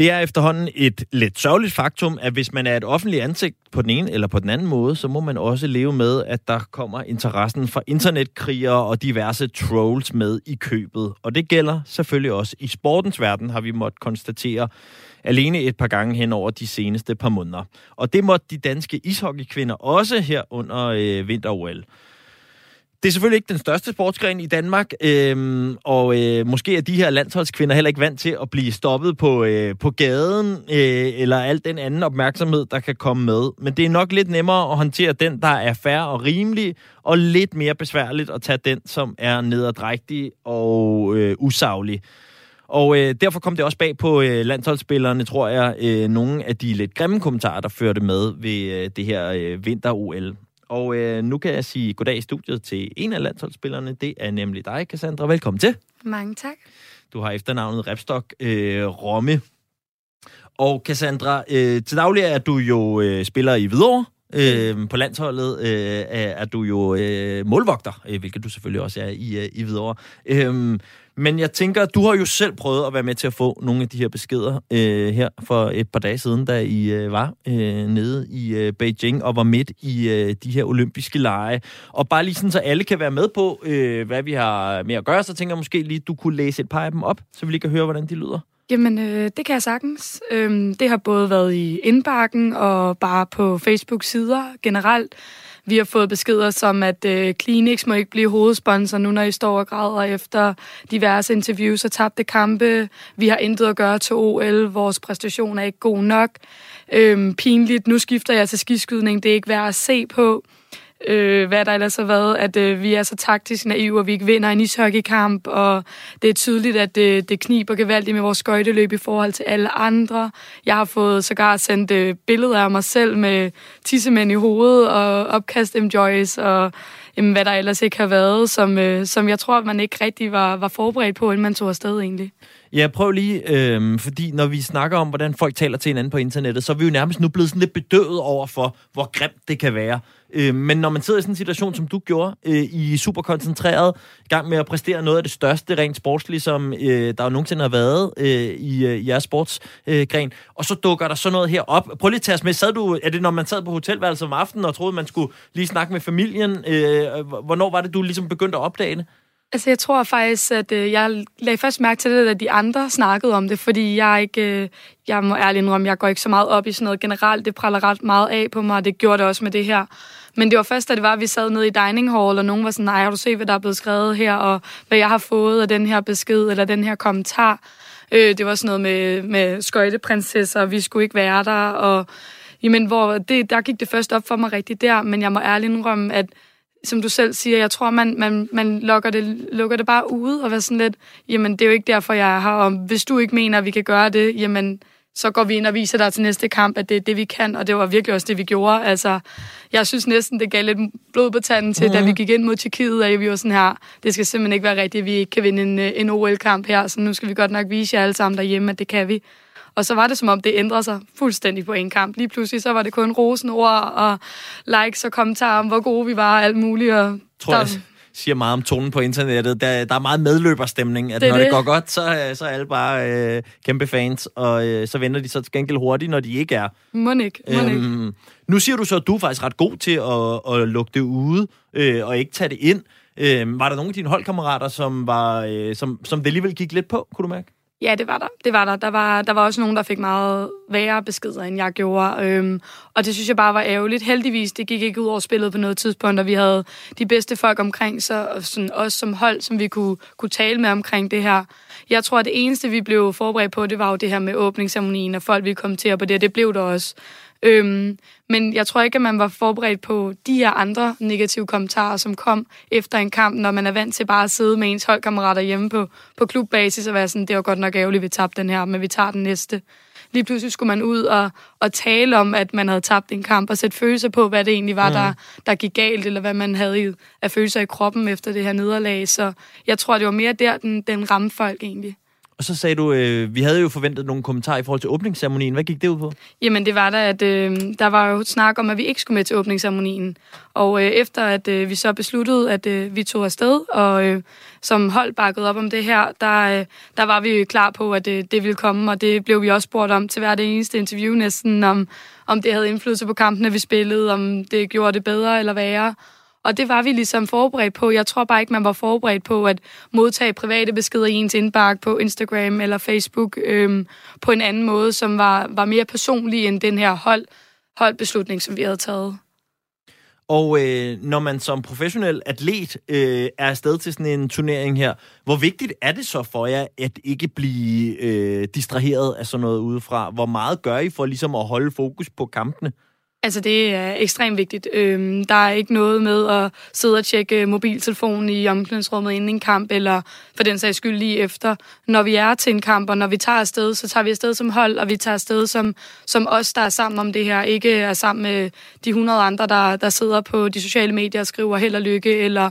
Det er efterhånden et lidt sørgeligt faktum, at hvis man er et offentligt ansigt på den ene eller på den anden måde, så må man også leve med, at der kommer interessen for internetkrigere og diverse trolls med i købet. Og det gælder selvfølgelig også i sportens verden, har vi måttet konstatere alene et par gange hen over de seneste par måneder. Og det måtte de danske ishockeykvinder også her under øh, vinter-OL. Det er selvfølgelig ikke den største sportsgren i Danmark, øhm, og øh, måske er de her landsholdskvinder heller ikke vant til at blive stoppet på, øh, på gaden, øh, eller al den anden opmærksomhed, der kan komme med. Men det er nok lidt nemmere at håndtere den, der er færre og rimelig, og lidt mere besværligt at tage den, som er nederdrægtig og øh, usaglig. Og øh, derfor kom det også bag på øh, landsholdsspillerne, tror jeg, øh, nogle af de lidt grimme kommentarer, der førte med ved øh, det her øh, vinter-OL. Og øh, nu kan jeg sige goddag i studiet til en af landsholdsspillerne. Det er nemlig dig, Cassandra. Velkommen til. Mange tak. Du har efternavnet Repstok øh, Romme. Og Cassandra, øh, til daglig er du jo øh, spiller i Hvidovre. Øh, på landsholdet øh, er, er du jo øh, målvogter, øh, hvilket du selvfølgelig også er i, øh, i Hvidovre. Øh, men jeg tænker, du har jo selv prøvet at være med til at få nogle af de her beskeder øh, her for et par dage siden, da I øh, var øh, nede i øh, Beijing og var midt i øh, de her olympiske lege. Og bare lige sådan, så alle kan være med på, øh, hvad vi har med at gøre, så tænker jeg måske lige, du kunne læse et par af dem op, så vi lige kan høre, hvordan de lyder. Jamen, øh, det kan jeg sagtens. Øhm, det har både været i indbakken og bare på Facebook-sider generelt. Vi har fået beskeder som, at øh, Kleenex må ikke blive hovedsponsor nu, når I står og græder efter diverse interviews og tabte kampe. Vi har intet at gøre til OL. Vores præstation er ikke god nok. Øhm, pinligt. Nu skifter jeg til skiskydning. Det er ikke værd at se på øh, hvad der ellers har været, at øh, vi er så taktisk naive, og vi ikke vinder en ishockeykamp, og det er tydeligt, at det, det kniber gevaldigt med vores skøjteløb i forhold til alle andre. Jeg har fået sågar sendt øh, billeder af mig selv med tissemænd i hovedet, og opkast enjoys, og jamen, hvad der ellers ikke har været, som, øh, som jeg tror, man ikke rigtig var, var forberedt på, inden man tog afsted egentlig. Ja, prøv lige, øh, fordi når vi snakker om, hvordan folk taler til hinanden på internettet, så er vi jo nærmest nu blevet sådan lidt bedøvet over for, hvor grimt det kan være. Øh, men når man sidder i sådan en situation, som du gjorde, øh, I er super koncentreret, i gang med at præstere noget af det største rent sportsligt, som øh, der jo nogensinde har været øh, i, øh, i jeres sportsgren, øh, og så dukker der sådan noget her op. Prøv lige at tage os med. Sad du, er det, når man sad på hotelværelset om aftenen og troede, man skulle lige snakke med familien? Øh, hvornår var det, du ligesom begyndte at opdage det? Altså, jeg tror faktisk, at øh, jeg lagde først mærke til det, at de andre snakkede om det, fordi jeg ikke, øh, jeg må ærligt indrømme, jeg går ikke så meget op i sådan noget generelt. Det praller ret meget af på mig, og det gjorde det også med det her. Men det var først, da det var, at vi sad nede i dining hall, og nogen var sådan, nej, har du set, hvad der er blevet skrevet her, og hvad jeg har fået af den her besked, eller den her kommentar. Øh, det var sådan noget med, med skøjteprinsesser, og vi skulle ikke være der, og jamen, hvor det, der gik det først op for mig rigtigt der, men jeg må ærligt indrømme, at som du selv siger, jeg tror, man, man, man lukker, det, lukker det bare ude og være sådan lidt, jamen det er jo ikke derfor, jeg er her, og hvis du ikke mener, at vi kan gøre det, jamen så går vi ind og viser dig til næste kamp, at det er det, vi kan, og det var virkelig også det, vi gjorde. Altså, jeg synes næsten, det gav lidt blod på tanden til, mm. da vi gik ind mod Tjekkiet, at vi var sådan her, det skal simpelthen ikke være rigtigt, at vi ikke kan vinde en, en OL-kamp her, så nu skal vi godt nok vise jer alle sammen derhjemme, at det kan vi. Og så var det som om, det ændrede sig fuldstændig på en kamp. Lige pludselig så var det kun rosenord og likes og kommentarer om, hvor gode vi var og alt muligt. Og Tror jeg, siger meget om tonen på internettet. Der, der er meget medløberstemning, at det når det. det går godt, så, så er alle bare øh, kæmpe fans, og øh, så vender de så til gengæld hurtigt, når de ikke er. Må ikke, må øhm, ikke. Nu siger du så, at du er faktisk ret god til at, at lukke det ude, øh, og ikke tage det ind. Øh, var der nogle af dine holdkammerater, som, var, øh, som, som det alligevel gik lidt på, kunne du mærke? Ja, det var der. Det var der. Der var, der var også nogen, der fik meget værre beskeder, end jeg gjorde. Øhm, og det synes jeg bare var ærgerligt. Heldigvis, det gik ikke ud over spillet på noget tidspunkt, og vi havde de bedste folk omkring så sådan os som hold, som vi kunne, kunne tale med omkring det her. Jeg tror, at det eneste, vi blev forberedt på, det var jo det her med åbningsceremonien, og folk ville kommentere på det, og det blev der også. Øhm, men jeg tror ikke, at man var forberedt på de her andre negative kommentarer, som kom efter en kamp, når man er vant til bare at sidde med ens holdkammerater hjemme på, på klubbasis og være sådan, det var godt nok ærgerligt, vi tabte den her, men vi tager den næste. Lige pludselig skulle man ud og, og tale om, at man havde tabt en kamp, og sætte følelser på, hvad det egentlig var, mm. der, der gik galt, eller hvad man havde af følelser i kroppen efter det her nederlag. Så jeg tror, det var mere der, den, den ramte folk egentlig. Og så sagde du, øh, vi havde jo forventet nogle kommentarer i forhold til åbningsceremonien. Hvad gik det ud på? Jamen det var der, at øh, der var jo snak om, at vi ikke skulle med til åbningsceremonien. Og øh, efter at øh, vi så besluttede, at øh, vi tog afsted, og øh, som hold bakkede op om det her, der, øh, der var vi jo klar på, at øh, det ville komme, og det blev vi også spurgt om til hver det eneste interview næsten, om, om det havde indflydelse på kampene, vi spillede, om det gjorde det bedre eller værre. Og det var vi ligesom forberedt på. Jeg tror bare ikke, man var forberedt på at modtage private beskeder i ens indbakke på Instagram eller Facebook øhm, på en anden måde, som var, var mere personlig end den her hold, holdbeslutning, som vi havde taget. Og øh, når man som professionel atlet øh, er afsted til sådan en turnering her, hvor vigtigt er det så for jer at ikke blive øh, distraheret af sådan noget udefra? Hvor meget gør I for ligesom at holde fokus på kampene? Altså, det er ekstremt vigtigt. Øhm, der er ikke noget med at sidde og tjekke øh, mobiltelefonen i omklædningsrummet inden en kamp, eller for den sags skyld lige efter. Når vi er til en kamp, og når vi tager afsted, så tager vi afsted som hold, og vi tager afsted som, som os, der er sammen om det her. Ikke er sammen med de 100 andre, der, der sidder på de sociale medier og skriver held og lykke, eller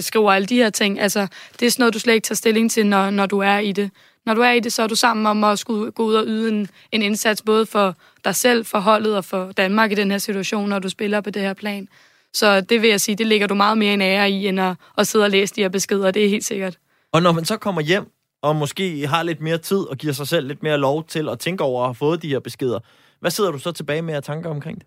skriver alle de her ting. Altså, det er sådan noget, du slet ikke tager stilling til, når, når du er i det når du er i det, så er du sammen om at skulle gå ud og yde en, en indsats, både for dig selv, for holdet og for Danmark i den her situation, når du spiller på det her plan. Så det vil jeg sige, det ligger du meget mere en ære i, end at, at sidde og læse de her beskeder, det er helt sikkert. Og når man så kommer hjem, og måske har lidt mere tid, og giver sig selv lidt mere lov til at tænke over at have fået de her beskeder, hvad sidder du så tilbage med at tanker omkring det?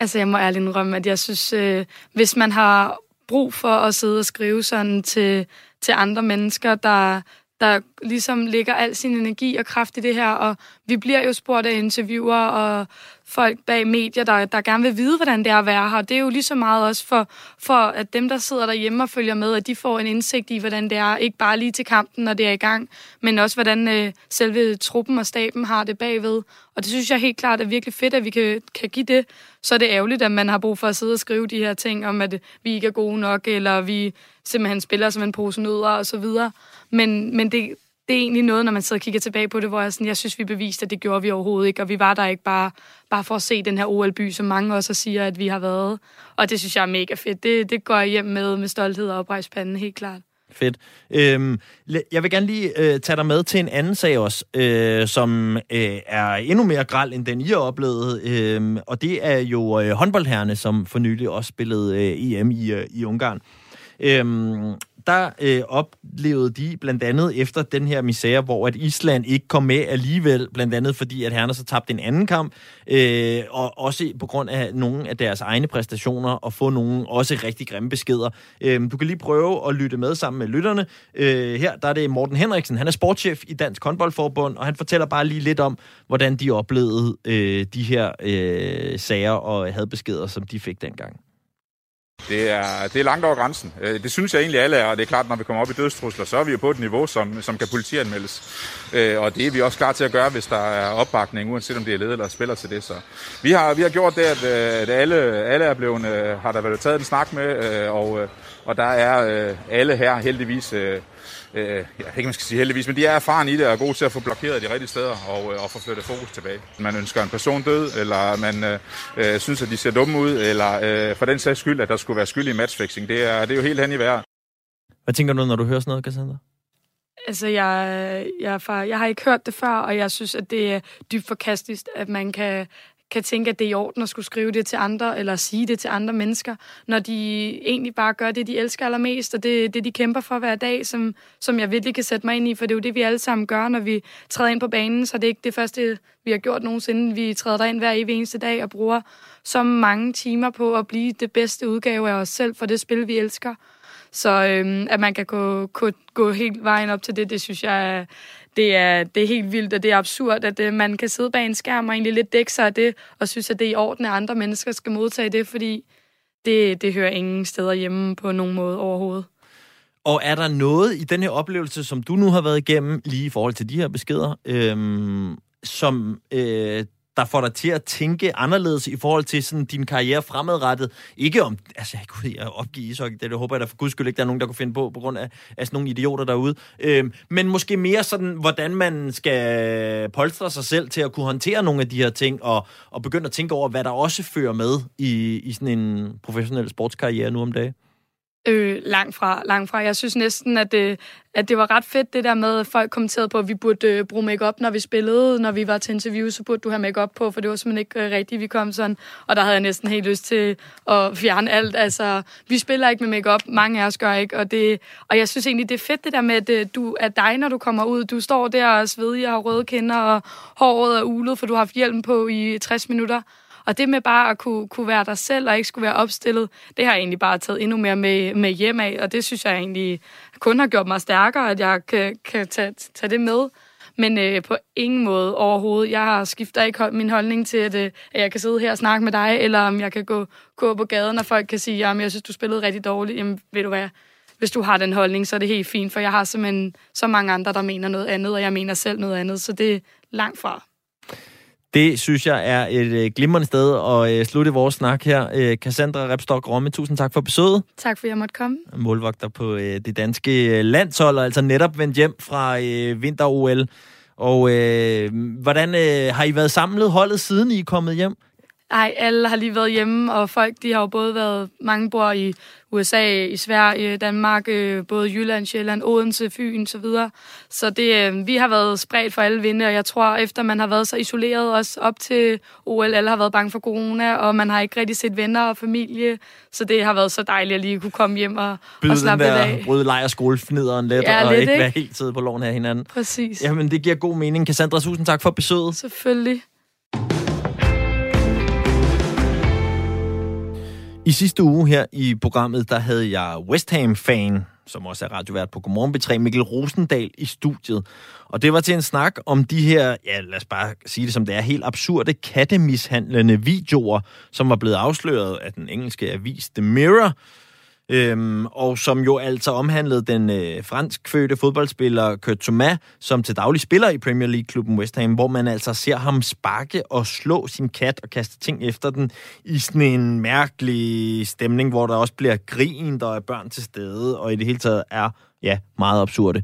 Altså, jeg må ærligt indrømme, at jeg synes, øh, hvis man har brug for at sidde og skrive sådan til, til andre mennesker, der, der ligesom lægger al sin energi og kraft i det her, og vi bliver jo spurgt af interviewer og folk bag medier, der, der gerne vil vide, hvordan det er at være her. Det er jo lige så meget også for, for, at dem, der sidder derhjemme og følger med, at de får en indsigt i, hvordan det er, ikke bare lige til kampen, når det er i gang, men også, hvordan øh, selve truppen og staben har det bagved. Og det synes jeg helt klart er virkelig fedt, at vi kan, kan give det. Så er det ærgerligt, at man har brug for at sidde og skrive de her ting om, at vi ikke er gode nok, eller vi simpelthen spiller som en pose nødder og så videre. Men, men det, det er egentlig noget, når man sidder og kigger tilbage på det, hvor jeg, sådan, jeg synes, vi beviste, at det gjorde vi overhovedet ikke, og vi var der ikke bare, bare for at se den her OL-by, som mange også siger, at vi har været. Og det synes jeg er mega fedt. Det, det går jeg hjem med med stolthed og oprejspanden, helt klart. Fedt. Øhm, jeg vil gerne lige øh, tage dig med til en anden sag også, øh, som øh, er endnu mere græld end den, I har oplevet. Øh, og det er jo øh, håndboldherrene, som for nylig også spillede øh, EM i, øh, i Ungarn. Øhm, der øh, oplevede de blandt andet efter den her misære, hvor at Island ikke kom med alligevel, blandt andet fordi, at herrerne så tabte en anden kamp, øh, og også på grund af nogle af deres egne præstationer, og få nogle også rigtig grimme beskeder. Øh, du kan lige prøve at lytte med sammen med lytterne. Øh, her der er det Morten Henriksen, han er sportschef i Dansk Håndboldforbund, og han fortæller bare lige lidt om, hvordan de oplevede øh, de her øh, sager og havde beskeder, som de fik dengang det er, det er langt over grænsen. Øh, det synes jeg egentlig alle er, og det er klart, når vi kommer op i dødstrusler, så er vi jo på et niveau, som, som kan politianmeldes. Øh, og det er vi også klar til at gøre, hvis der er opbakning, uanset om det er leder eller spiller til det. Så vi har, vi har gjort det, at, øh, at alle, alle er blevet, har der været taget en snak med, og, og der er alle her heldigvis øh, ja, ikke man skal sige heldigvis, men de er erfarne i det og er gode til at få blokeret de rigtige steder og, øh, og få flyttet fokus tilbage. Man ønsker en person død, eller man øh, øh, synes, at de ser dumme ud, eller øh, for den sags skyld, at der skulle være skyld i matchfixing. Det er, det er jo helt hen i vejret. Hvad tænker du, når du hører sådan noget, Cassandra? Altså, jeg, jeg, far, jeg har ikke hørt det før, og jeg synes, at det er dybt forkastigt, at man kan kan tænke, at det er i orden at skulle skrive det til andre, eller sige det til andre mennesker, når de egentlig bare gør det, de elsker allermest, og det, det de kæmper for hver dag, som, som jeg virkelig kan sætte mig ind i, for det er jo det, vi alle sammen gør, når vi træder ind på banen, så det er ikke det første, vi har gjort nogensinde. Vi træder ind hver evig eneste dag og bruger så mange timer på at blive det bedste udgave af os selv for det spil, vi elsker. Så øhm, at man kan gå, gå, gå helt vejen op til det, det synes jeg er, det er, det er helt vildt, og det er absurd, at det, øh, man kan sidde bag en skærm og egentlig lidt dække sig af det, og synes, at det er i orden, at andre mennesker skal modtage det, fordi det, det hører ingen steder hjemme på nogen måde overhovedet. Og er der noget i den her oplevelse, som du nu har været igennem, lige i forhold til de her beskeder, øhm, som øh, der får dig til at tænke anderledes i forhold til sådan din karriere fremadrettet. Ikke om, altså jeg kunne jeg opgive ishockey, det, det håber jeg da for guds skyld ikke, der er nogen, der kunne finde på, på grund af, af sådan nogle idioter derude. Øhm, men måske mere sådan, hvordan man skal polstre sig selv til at kunne håndtere nogle af de her ting, og, og begynde at tænke over, hvad der også fører med i, i sådan en professionel sportskarriere nu om dagen. Øh, langt fra, langt fra. Jeg synes næsten, at det, at det var ret fedt, det der med, at folk kommenterede på, at vi burde øh, bruge makeup, når vi spillede. Når vi var til interview, så burde du have makeup på, for det var simpelthen ikke øh, rigtigt, vi kom sådan. Og der havde jeg næsten helt lyst til at fjerne alt. Altså, vi spiller ikke med makeup, mange af os gør ikke. Og, det, og jeg synes egentlig, det er fedt, det der med, at øh, du er dig, når du kommer ud. Du står der og svedig og har røde kinder, og håret er ulet, for du har haft hjelm på i 60 minutter. Og det med bare at kunne, kunne være dig selv og ikke skulle være opstillet, det har jeg egentlig bare taget endnu mere med, med hjem af, og det synes jeg egentlig kun har gjort mig stærkere, at jeg kan, kan tage, tage det med. Men øh, på ingen måde overhovedet. Jeg har skifter ikke min holdning til, at, øh, at jeg kan sidde her og snakke med dig, eller om jeg kan gå, gå på gaden, og folk kan sige, at jeg synes, du spillede rigtig dårligt. Jamen, ved du hvad? Hvis du har den holdning, så er det helt fint, for jeg har simpelthen så mange andre, der mener noget andet, og jeg mener selv noget andet, så det er langt fra. Det synes jeg er et øh, glimrende sted at øh, slutte vores snak her. Øh, Cassandra Repstok Romme, tusind tak for besøget. Tak for, at jeg måtte komme. Målvogter på øh, det danske øh, landshold, altså netop vendt hjem fra øh, vinter-OL. Og øh, hvordan øh, har I været samlet holdet, siden I er kommet hjem? Nej, alle har lige været hjemme, og folk de har jo både været, mange bor i USA, i Sverige, Danmark, øh, både Jylland, Sjælland, Odense, Fyn så videre. Så det, øh, vi har været spredt for alle vinde, og jeg tror, efter man har været så isoleret også op til OL, alle har været bange for corona, og man har ikke rigtig set venner og familie, så det har været så dejligt at lige kunne komme hjem og, Byde og slappe den der af. røde lejr skolefnideren lidt, Ja, og lidt, ikke, ikke? være helt sidde på loven her hinanden. Præcis. Jamen, det giver god mening. Cassandra, tusind tak for besøget. Selvfølgelig. I sidste uge her i programmet, der havde jeg West Ham-fan, som også er radiovært på Godmorgen B3, Mikkel Rosendal i studiet. Og det var til en snak om de her, ja lad os bare sige det som det er, helt absurde kattemishandlende videoer, som var blevet afsløret af den engelske avis The Mirror, Øhm, og som jo altså omhandlede den øh, franskfødte fodboldspiller Kurt Thomas, som til daglig spiller i Premier League-klubben West Ham, hvor man altså ser ham sparke og slå sin kat og kaste ting efter den i sådan en mærkelig stemning, hvor der også bliver grin, der er børn til stede, og i det hele taget er, ja, meget absurde.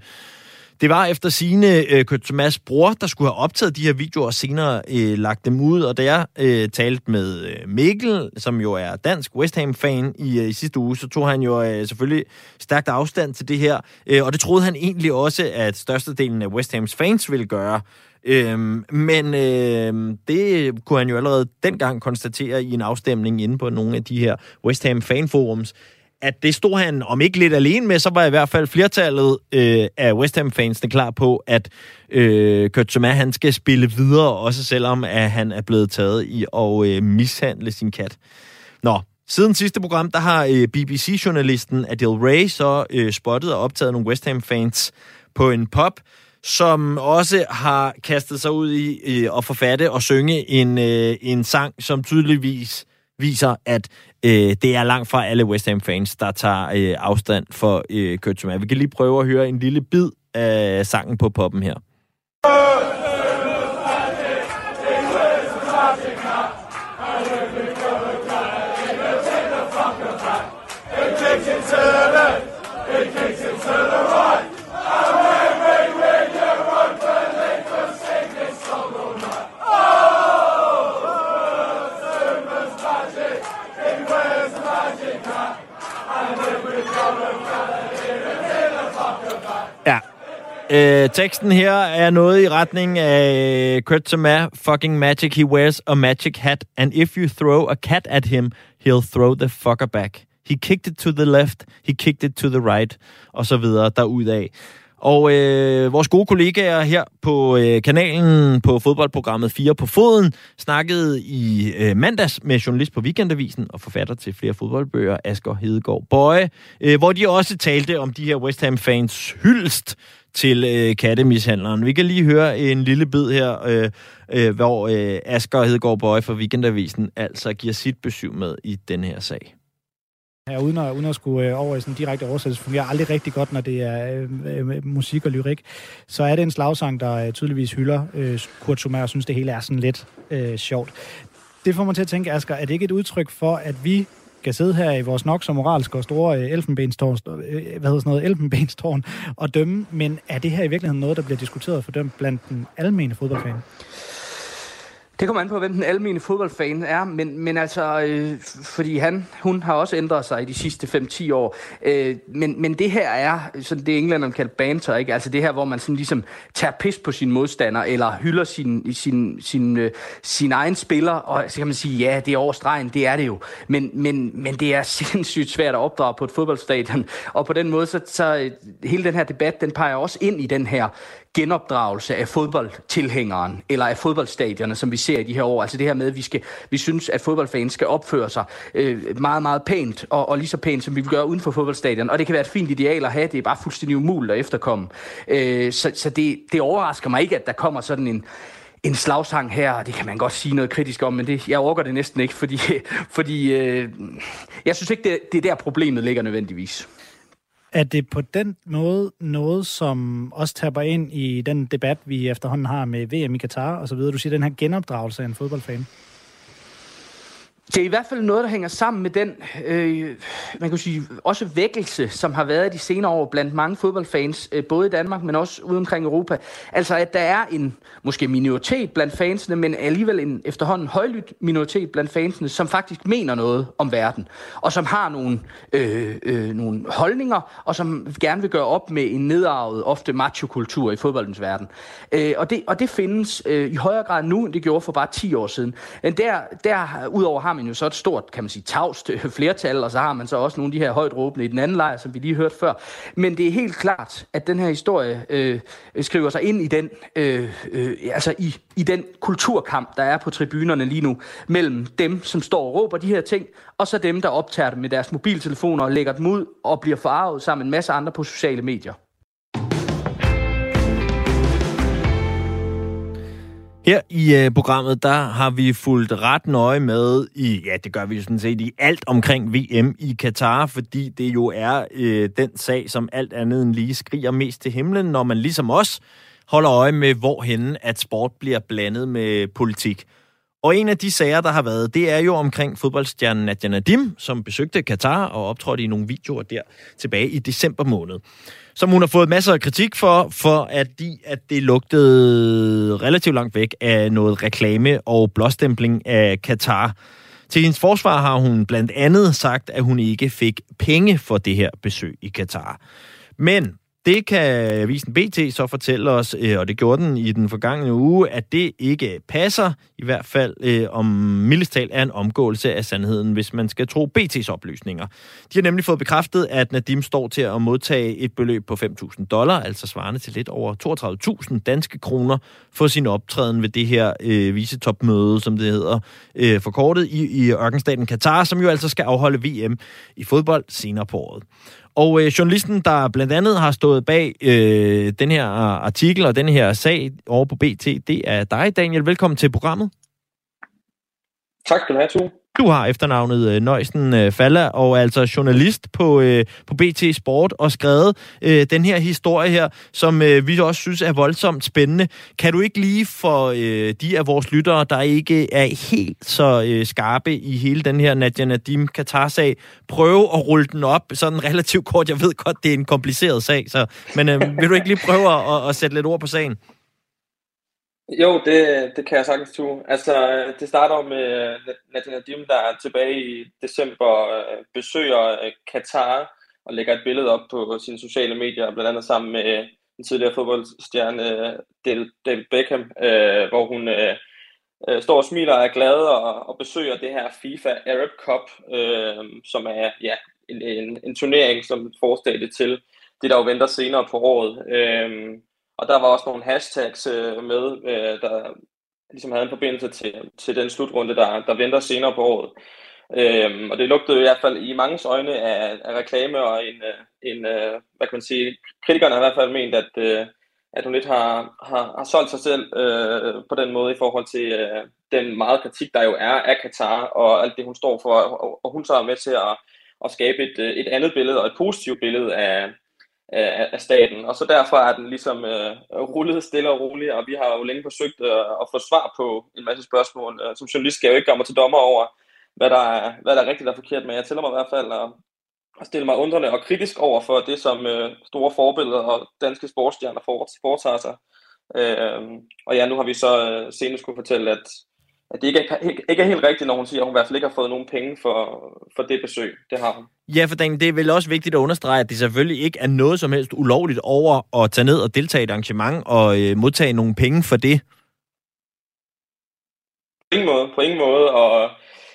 Det var efter sine øh, Kurt Thomas bror, der skulle have optaget de her videoer og senere øh, lagt dem ud. Og da jeg øh, talte med øh, Mikkel, som jo er dansk West Ham-fan i, øh, i sidste uge, så tog han jo øh, selvfølgelig stærkt afstand til det her. Øh, og det troede han egentlig også, at størstedelen af West Hams fans ville gøre. Øhm, men øh, det kunne han jo allerede dengang konstatere i en afstemning inde på nogle af de her West Ham fanforums, at det stod han, om ikke lidt alene med, så var i hvert fald flertallet øh, af West Ham-fansene klar på, at øh, Kurt Thomas, han skal spille videre, også selvom at han er blevet taget i at øh, mishandle sin kat. Nå, siden sidste program, der har øh, BBC-journalisten Adil Ray så øh, spottet og optaget nogle West Ham-fans på en pop, som også har kastet sig ud i øh, at forfatte og synge en, øh, en sang, som tydeligvis viser, at øh, det er langt fra alle West Ham-fans, der tager øh, afstand for øh, Kurt Vi kan lige prøve at høre en lille bid af sangen på poppen her. Øh, Øh, teksten her er noget i retning af øh, Kurt fucking magic, he wears a magic hat, and if you throw a cat at him, he'll throw the fucker back. He kicked it to the left, he kicked it to the right, og så videre derudaf. Og øh, vores gode kollegaer her på øh, kanalen på fodboldprogrammet 4 på Foden snakkede i øh, mandags med journalist på Weekendavisen og forfatter til flere fodboldbøger, Asger Hedegaard Bøje, øh, hvor de også talte om de her West Ham-fans hyldst til øh, kattemishandleren. Vi kan lige høre en lille bid her, øh, øh, hvor øh, Asger Hedegaard Bøje fra Weekendavisen altså giver sit besøg med i den her sag her, uden at, uden at skulle øh, over i sådan en direkte oversættelse, fungerer aldrig rigtig godt, når det er øh, øh, musik og lyrik. Så er det en slagsang, der øh, tydeligvis hylder øh, Kurt Schumacher, og synes, det hele er sådan lidt øh, sjovt. Det får mig til at tænke, Asger, er det ikke et udtryk for, at vi skal sidde her i vores nok som moralske og store øh, elfenbenstårn, øh, hvad hedder sådan noget, elfenbenstårn og dømme, men er det her i virkeligheden noget, der bliver diskuteret og fordømt blandt den almene fodboldfan? Det kommer an på, hvem den almene fodboldfan er, men, men altså, øh, fordi han, hun har også ændret sig i de sidste 5-10 år. Øh, men, men det her er, sådan det englænderne kalder banter, ikke? Altså det her, hvor man sådan ligesom tager pis på sin modstander, eller hylder sin, sin, sin, øh, sin egen spiller, og så kan man sige, ja, det er over stregen, det er det jo. Men, men, men det er sindssygt svært at opdrage på et fodboldstadion, og på den måde, så, så øh, hele den her debat, den peger også ind i den her genopdragelse af fodboldtilhængeren, eller af fodboldstadionerne, som vi ser i de her år. Altså det her med, at vi, skal, vi synes, at fodboldfans skal opføre sig øh, meget, meget pænt, og, og lige så pænt, som vi vil gøre uden for fodboldstadion. Og det kan være et fint ideal at have, det er bare fuldstændig umuligt at efterkomme. Øh, så så det, det overrasker mig ikke, at der kommer sådan en, en slagsang her, det kan man godt sige noget kritisk om, men det, jeg overgår det næsten ikke, fordi, fordi øh, jeg synes ikke, det, det er der problemet ligger nødvendigvis. Er det på den måde noget, som også taber ind i den debat, vi efterhånden har med VM i Katar og så videre? Du siger, den her genopdragelse af en fodboldfan. Det er i hvert fald noget, der hænger sammen med den, øh, man kan sige, også vækkelse, som har været de senere år blandt mange fodboldfans, øh, både i Danmark, men også ude omkring Europa. Altså, at der er en, måske minoritet blandt fansene, men alligevel en efterhånden højlydt minoritet blandt fansene, som faktisk mener noget om verden, og som har nogle, øh, øh, nogle holdninger, og som gerne vil gøre op med en nedarvet, ofte macho-kultur i fodboldens verden. Øh, og, det, og det findes øh, i højere grad nu, end det gjorde for bare 10 år siden. Men der, der udover har man jo så et stort, kan man sige, tavst øh, flertal, og så har man så også nogle af de her højt råbende i den anden lejr, som vi lige hørte før. Men det er helt klart, at den her historie øh, skriver sig ind i den, øh, øh, altså i, i den kulturkamp, der er på tribunerne lige nu, mellem dem, som står og råber de her ting, og så dem, der optager dem med deres mobiltelefoner og lægger dem ud og bliver forarvet sammen med en masse andre på sociale medier. Her i øh, programmet, der har vi fulgt ret nøje med i, ja, det gør vi jo sådan set i alt omkring VM i Katar, fordi det jo er øh, den sag, som alt andet end lige skriger mest til himlen, når man ligesom os holder øje med, hvorhen at sport bliver blandet med politik. Og en af de sager, der har været, det er jo omkring fodboldstjernen Nadia Nadim, som besøgte Katar og optrådte i nogle videoer der tilbage i december måned som hun har fået masser af kritik for, for at, de, at det lugtede relativt langt væk af noget reklame og blåstempling af Katar. Til hendes forsvar har hun blandt andet sagt, at hun ikke fik penge for det her besøg i Katar. Men det kan avisen BT så fortælle os, øh, og det gjorde den i den forgangne uge, at det ikke passer, i hvert fald øh, om Millestal er en omgåelse af sandheden, hvis man skal tro BT's oplysninger. De har nemlig fået bekræftet, at Nadim står til at modtage et beløb på 5.000 dollar, altså svarende til lidt over 32.000 danske kroner, for sin optræden ved det her øh, visetopmøde, som det hedder, øh, forkortet i, i ørkenstaten Katar, som jo altså skal afholde VM i fodbold senere på året. Og øh, journalisten, der blandt andet har stået bag øh, den her øh, artikel og den her sag over på BT, det er dig, Daniel. Velkommen til programmet. Tak skal du have, Tue. Du har efternavnet øh, Nøjsen øh, Falla, og er altså journalist på, øh, på BT Sport, og skrevet øh, den her historie her, som øh, vi også synes er voldsomt spændende. Kan du ikke lige for øh, de af vores lyttere, der ikke er helt så øh, skarpe i hele den her Nadia Nadim Katar-sag, prøve at rulle den op sådan relativt kort? Jeg ved godt, det er en kompliceret sag, så, men øh, vil du ikke lige prøve at, at sætte lidt ord på sagen? Jo, det, det kan jeg sagtens tro. Altså, øh, det starter med øh, Nadia Nadim, der er tilbage i december øh, besøger Katar og lægger et billede op på sine sociale medier, blandt andet sammen med den tidligere fodboldstjerne David Beckham, hvor hun står og smiler og er glad og, og besøger det her FIFA Arab Cup, øh, som er ja, en, en, en turnering, som forestiller til det, der jo venter senere på året. Øh, og der var også nogle hashtags øh, med, øh, der ligesom havde en forbindelse til, til den slutrunde, der, der venter senere på året. Øhm, og det lugtede i hvert fald i mange øjne af, af reklame, og en, øh, en øh, hvad kan man sige, kritikerne har i hvert fald ment, at, øh, at hun lidt har, har, har solgt sig selv øh, på den måde i forhold til øh, den meget kritik, der jo er af Katar, og alt det, hun står for, og, og hun så er med til at, at skabe et, øh, et andet billede, og et positivt billede af, af, af staten. Og så derfor er den ligesom øh, rullet stille og roligt, og vi har jo længe forsøgt øh, at få svar på en masse spørgsmål. Øh, som journalist skal jeg jo ikke gøre mig til dommer over, hvad der er, hvad der er rigtigt og forkert, men jeg tæller mig i hvert fald at, at stille mig undrende og kritisk over for det, som øh, store forbilleder og danske sportsstjerner foretager sig. Øh, og ja, nu har vi så øh, senest kunne fortælle, at at det ikke er, ikke, er helt rigtigt, når hun siger, at hun i hvert fald ikke har fået nogen penge for, for det besøg. Det har hun. Ja, for det er vel også vigtigt at understrege, at det selvfølgelig ikke er noget som helst ulovligt over at tage ned og deltage i et arrangement og øh, modtage nogle penge for det. På ingen måde, på ingen måde, og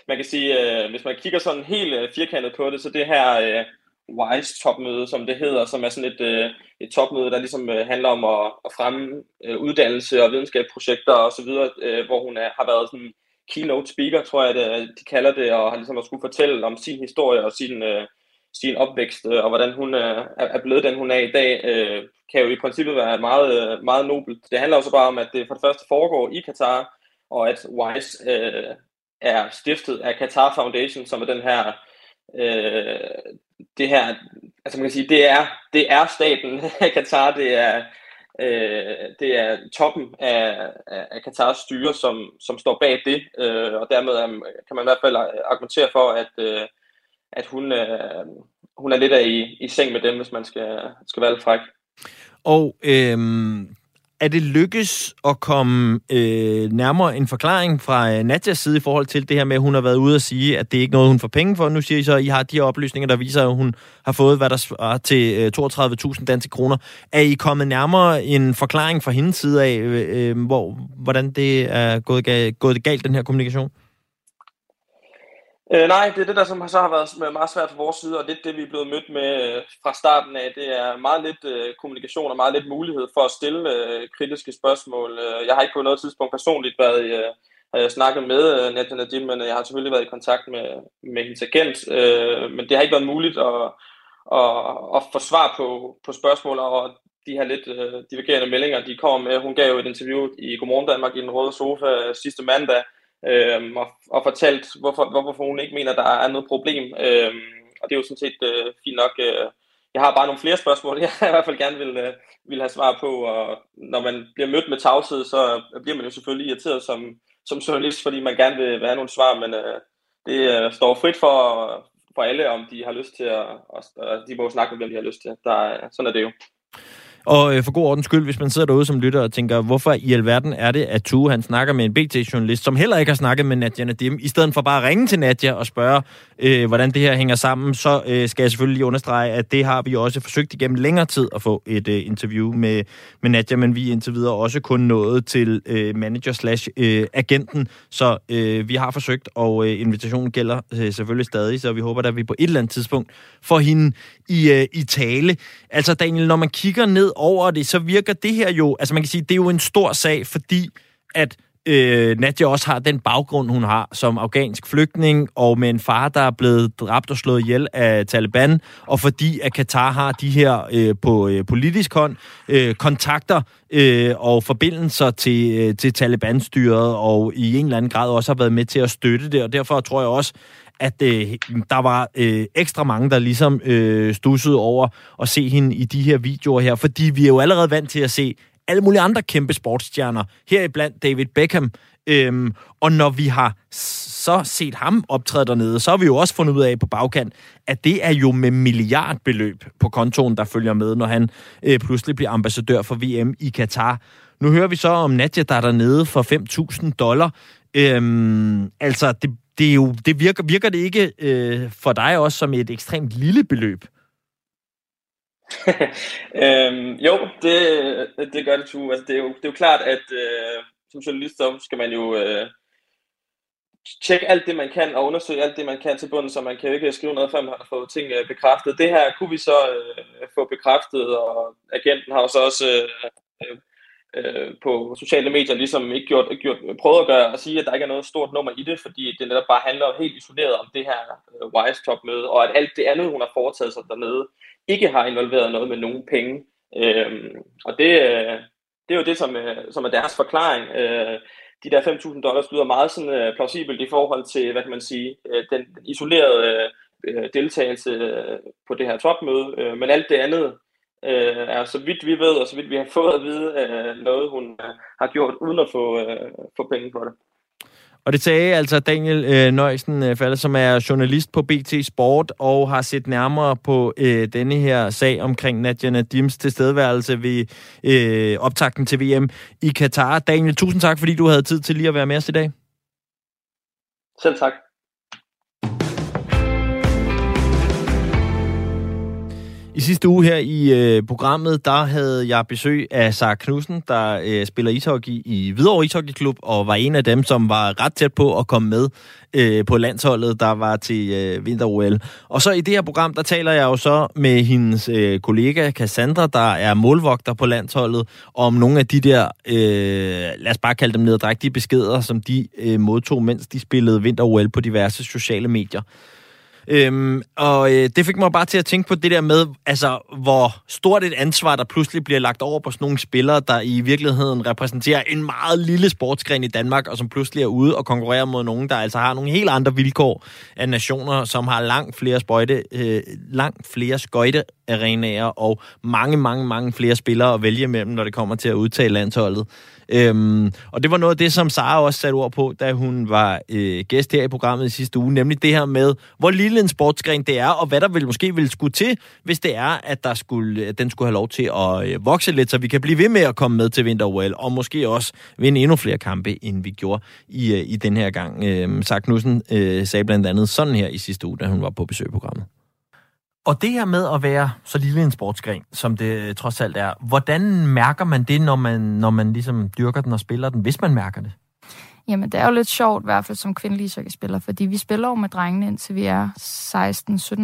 man kan sige, øh, hvis man kigger sådan helt øh, firkantet på det, så det her øh, WISE-topmøde, som det hedder, som er sådan et, øh, et topmøde, der ligesom øh, handler om at, at fremme øh, uddannelse og videnskabsprojekter og så videre, øh, hvor hun er, har været sådan keynote speaker, tror jeg, det, de kalder det, og har ligesom at skulle fortælle om sin historie og sin, øh, sin opvækst, øh, og hvordan hun øh, er blevet den, hun er i dag, øh, kan jo i princippet være meget, øh, meget nobelt. Det handler også bare om, at det for det første foregår i Katar, og at WISE øh, er stiftet af Qatar Foundation, som er den her øh, det her, altså man kan sige, det er, det er staten af Katar, det er, øh, det er toppen af, af Katars styre, som, som står bag det, øh, og dermed er, kan man i hvert fald argumentere for, at, øh, at hun, øh, hun er lidt af i, i seng med dem, hvis man skal, skal være lidt fræk. Og øh, er det lykkes at komme øh, nærmere en forklaring fra øh, Nadjas side i forhold til det her med, at hun har været ude og sige, at det er ikke noget, hun får penge for. Nu siger I så, at I har de her oplysninger, der viser, at hun har fået, hvad der svarer til øh, 32.000 danske kroner. Er I kommet nærmere en forklaring fra hendes side af, øh, øh hvor, hvordan det er gået, gået galt, den her kommunikation? Øh, nej, det er det, der som så har været meget svært fra vores side, og lidt det, vi er blevet mødt med øh, fra starten af. Det er meget lidt øh, kommunikation og meget lidt mulighed for at stille øh, kritiske spørgsmål. Øh, jeg har ikke på noget tidspunkt personligt været øh, har jeg snakket med øh, Nadia Nadim, men øh, jeg har selvfølgelig været i kontakt med, med hendes agent, øh, men det har ikke været muligt at, at, at få svar på, på spørgsmål, og de her lidt øh, divergerende meldinger, de kommer med. Hun gav jo et interview i Godmorgen Danmark i den røde sofa sidste mandag, øh, og, og fortalt, hvorfor, hvorfor hun ikke mener, der er noget problem. Øh, og det er jo sådan set øh, fint nok. Øh, jeg har bare nogle flere spørgsmål, jeg i hvert fald gerne vil, øh, vil have svar på. Og når man bliver mødt med tavshed, så bliver man jo selvfølgelig irriteret som, som journalist, fordi man gerne vil have nogle svar, men øh, det øh, står frit for, for alle, om de har lyst til at, og, og de må snakke med, hvem de har lyst til. Der, sådan er det jo. Og øh, for god ordens skyld, hvis man sidder derude som lytter og tænker, hvorfor i alverden er det, at Tue han snakker med en BT-journalist, som heller ikke har snakket med Nadia Nadim, i stedet for bare at ringe til Nadia og spørge, øh, hvordan det her hænger sammen, så øh, skal jeg selvfølgelig lige understrege, at det har vi også forsøgt igennem længere tid at få et øh, interview med, med Nadia, men vi indtil videre også kun nået til øh, manager slash øh, agenten, så øh, vi har forsøgt, og øh, invitationen gælder øh, selvfølgelig stadig, så vi håber, at vi på et eller andet tidspunkt får hende i, øh, i tale. Altså Daniel, når man kigger ned over det, så virker det her jo, altså man kan sige, det er jo en stor sag, fordi at øh, Nadia også har den baggrund, hun har som afghansk flygtning, og med en far, der er blevet dræbt og slået ihjel af Taliban, og fordi at Katar har de her øh, på øh, politisk hånd øh, kontakter øh, og forbindelser til, øh, til Taliban-styret, og i en eller anden grad også har været med til at støtte det, og derfor tror jeg også, at øh, der var øh, ekstra mange, der ligesom øh, stussede over at se hende i de her videoer her, fordi vi er jo allerede vant til at se alle mulige andre kæmpe sportsstjerner, heriblandt David Beckham. Øhm, og når vi har så set ham optræde dernede, så har vi jo også fundet ud af på bagkant, at det er jo med milliardbeløb på kontoen, der følger med, når han øh, pludselig bliver ambassadør for VM i Katar. Nu hører vi så om Nadia, der er dernede for 5.000 dollar. Øhm, altså, det, det, er jo, det virker, virker det ikke øh, for dig også som et ekstremt lille beløb? øhm, jo, det, det gør det, tu. Altså, det, er jo, det er jo klart, at øh, som journalist, så skal man jo øh, tjekke alt det, man kan, og undersøge alt det, man kan til bunden, så man kan jo ikke skrive noget, før man har fået ting øh, bekræftet. Det her kunne vi så øh, få bekræftet, og agenten har jo så også øh, øh, på sociale medier ligesom ikke gjort, gjort, prøvet at gøre at sige, at der ikke er noget stort nummer i det, fordi det netop bare handler helt isoleret om det her øh, Wise-topmøde, og at alt det andet, hun har foretaget sig dernede, ikke har involveret noget med nogen penge. Øh, og det, øh, det er jo det, som, øh, som er deres forklaring. Øh, de der 5.000 dollars lyder meget sådan, øh, plausibelt i forhold til, hvad kan man sige, øh, den isolerede øh, øh deltagelse øh, på det her topmøde, øh, men alt det andet øh, er så vidt vi ved, og så vidt vi har fået at vide, øh, noget hun øh, har gjort uden at få, øh, få penge for det. Og det sagde altså Daniel øh, Nøjsen øh, som er journalist på BT Sport og har set nærmere på øh, denne her sag omkring Nadia Nadims tilstedeværelse ved øh, optakten til VM i Katar. Daniel, tusind tak, fordi du havde tid til lige at være med os i dag. Selv tak. I sidste uge her i øh, programmet, der havde jeg besøg af Sara Knudsen, der øh, spiller ishockey i Hvidovre Ishockeyklub, og var en af dem, som var ret tæt på at komme med øh, på landsholdet, der var til øh, vinter-OL. Og så i det her program, der taler jeg jo så med hendes øh, kollega Cassandra, der er målvogter på landsholdet, om nogle af de der, øh, lad os bare kalde dem nederdrægtige beskeder, som de øh, modtog, mens de spillede vinter-OL på diverse sociale medier. Øhm, og øh, det fik mig bare til at tænke på det der med, altså, hvor stort et ansvar, der pludselig bliver lagt over på sådan nogle spillere, der i virkeligheden repræsenterer en meget lille sportsgren i Danmark, og som pludselig er ude og konkurrerer mod nogen, der altså har nogle helt andre vilkår af nationer, som har langt flere spøjte, øh, langt flere skøjtearenaer og mange, mange, mange flere spillere at vælge imellem, når det kommer til at udtage landsholdet. Øhm, og det var noget af det, som Sara også satte ord på, da hun var øh, gæst her i programmet i sidste uge, nemlig det her med, hvor lille en sportsgren det er, og hvad der vil måske ville skulle til, hvis det er, at, der skulle, at den skulle have lov til at øh, vokse lidt, så vi kan blive ved med at komme med til vinter og måske også vinde endnu flere kampe, end vi gjorde i, øh, i den her gang. Øh, Sark Knudsen øh, sagde blandt andet sådan her i sidste uge, da hun var på besøg i programmet. Og det her med at være så lille en sportsgren, som det øh, trods alt er, hvordan mærker man det, når man, når man ligesom dyrker den og spiller den, hvis man mærker det? Jamen, det er jo lidt sjovt, i hvert fald som kvindelig spiller, fordi vi spiller jo med drengene, indtil vi er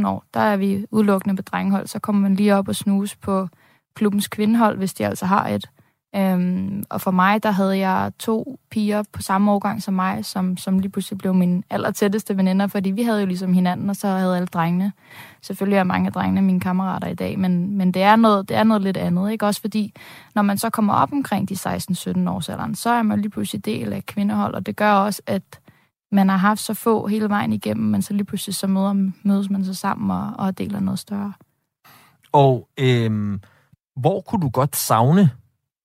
16-17 år. Der er vi udelukkende på drengehold, så kommer man lige op og snuse på klubbens kvindehold, hvis de altså har et. Øhm, og for mig, der havde jeg to piger på samme årgang som mig, som, som lige pludselig blev mine allertætteste veninder, fordi vi havde jo ligesom hinanden, og så havde alle drengene. Selvfølgelig er mange af drengene mine kammerater i dag, men, men det, er noget, det er noget lidt andet. Ikke? Også fordi, når man så kommer op omkring de 16-17 års alderen, så er man lige pludselig del af kvindehold, og det gør også, at man har haft så få hele vejen igennem, men så lige pludselig så møder, mødes man så sammen og, og deler noget større. Og øhm, hvor kunne du godt savne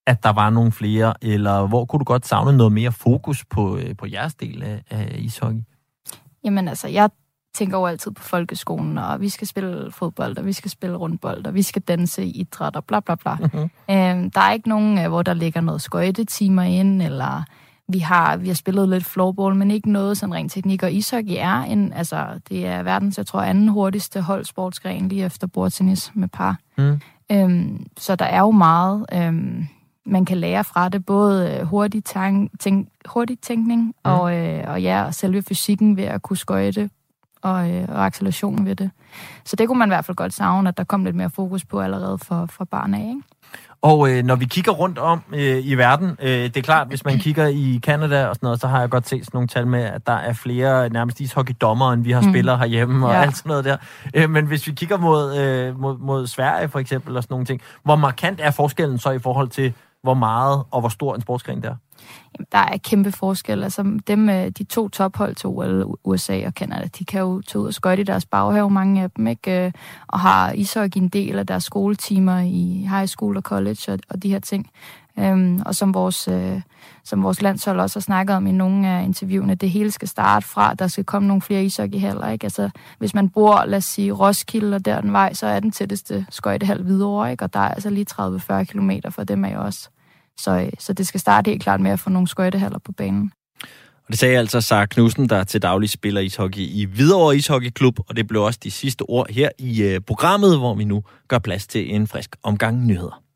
at der var nogle flere, eller hvor kunne du godt savne noget mere fokus på, øh, på jeres del af, af ishockey? Jamen altså, jeg tænker jo altid på folkeskolen, og vi skal spille fodbold, og vi skal spille rundbold, og vi skal danse i idræt, og bla bla bla. Mm-hmm. Øhm, der er ikke nogen, øh, hvor der ligger noget skøjtetimer ind, eller vi har, vi har spillet lidt floorball, men ikke noget sådan rent teknik, og ishockey er en, altså, det er verdens, jeg tror, anden hurtigste holdsportsgren lige efter bordtennis med par. Mm. Øhm, så der er jo meget, øhm, man kan lære fra det, både øh, hurtig, tænk, tænk, hurtig tænkning mm. og, øh, og ja, og selve fysikken ved at kunne skøjte og, øh, og accelerationen ved det. Så det kunne man i hvert fald godt savne, at der kom lidt mere fokus på allerede for, for barn af. Ikke? Og øh, når vi kigger rundt om øh, i verden, øh, det er klart, hvis man kigger i Canada og sådan noget, så har jeg godt set sådan nogle tal med, at der er flere nærmest ishockeydommere, end vi har mm. spillere herhjemme og Ja. alt sådan noget der. Øh, men hvis vi kigger mod, øh, mod, mod Sverige for eksempel og sådan nogle ting, hvor markant er forskellen så i forhold til, hvor meget og hvor stor en sportsgren det er? Jamen, der er kæmpe forskel. Altså, dem, øh, de to tophold til OL, USA og Canada, de kan jo tage ud og skøjte i deres baghave, mange af dem, ikke? Øh, og har ishockey en del af deres skoletimer i high school og college og, og de her ting. Øhm, og som vores, øh, som vores landshold også har snakket om i nogle af interviewene, det hele skal starte fra, der skal komme nogle flere ishockeyhaller. Ikke? Altså, hvis man bor, lad os sige, Roskilde og der den vej, så er den tætteste skøjtehal videre, ikke? og der er altså lige 30-40 km for dem af også. Så, øh, så det skal starte helt klart med at få nogle skøjtehaller på banen. Og det sagde altså Sara Knudsen, der til daglig spiller ishockey i Hvidovre Ishockeyklub, og det blev også de sidste ord her i øh, programmet, hvor vi nu gør plads til en frisk omgang nyheder.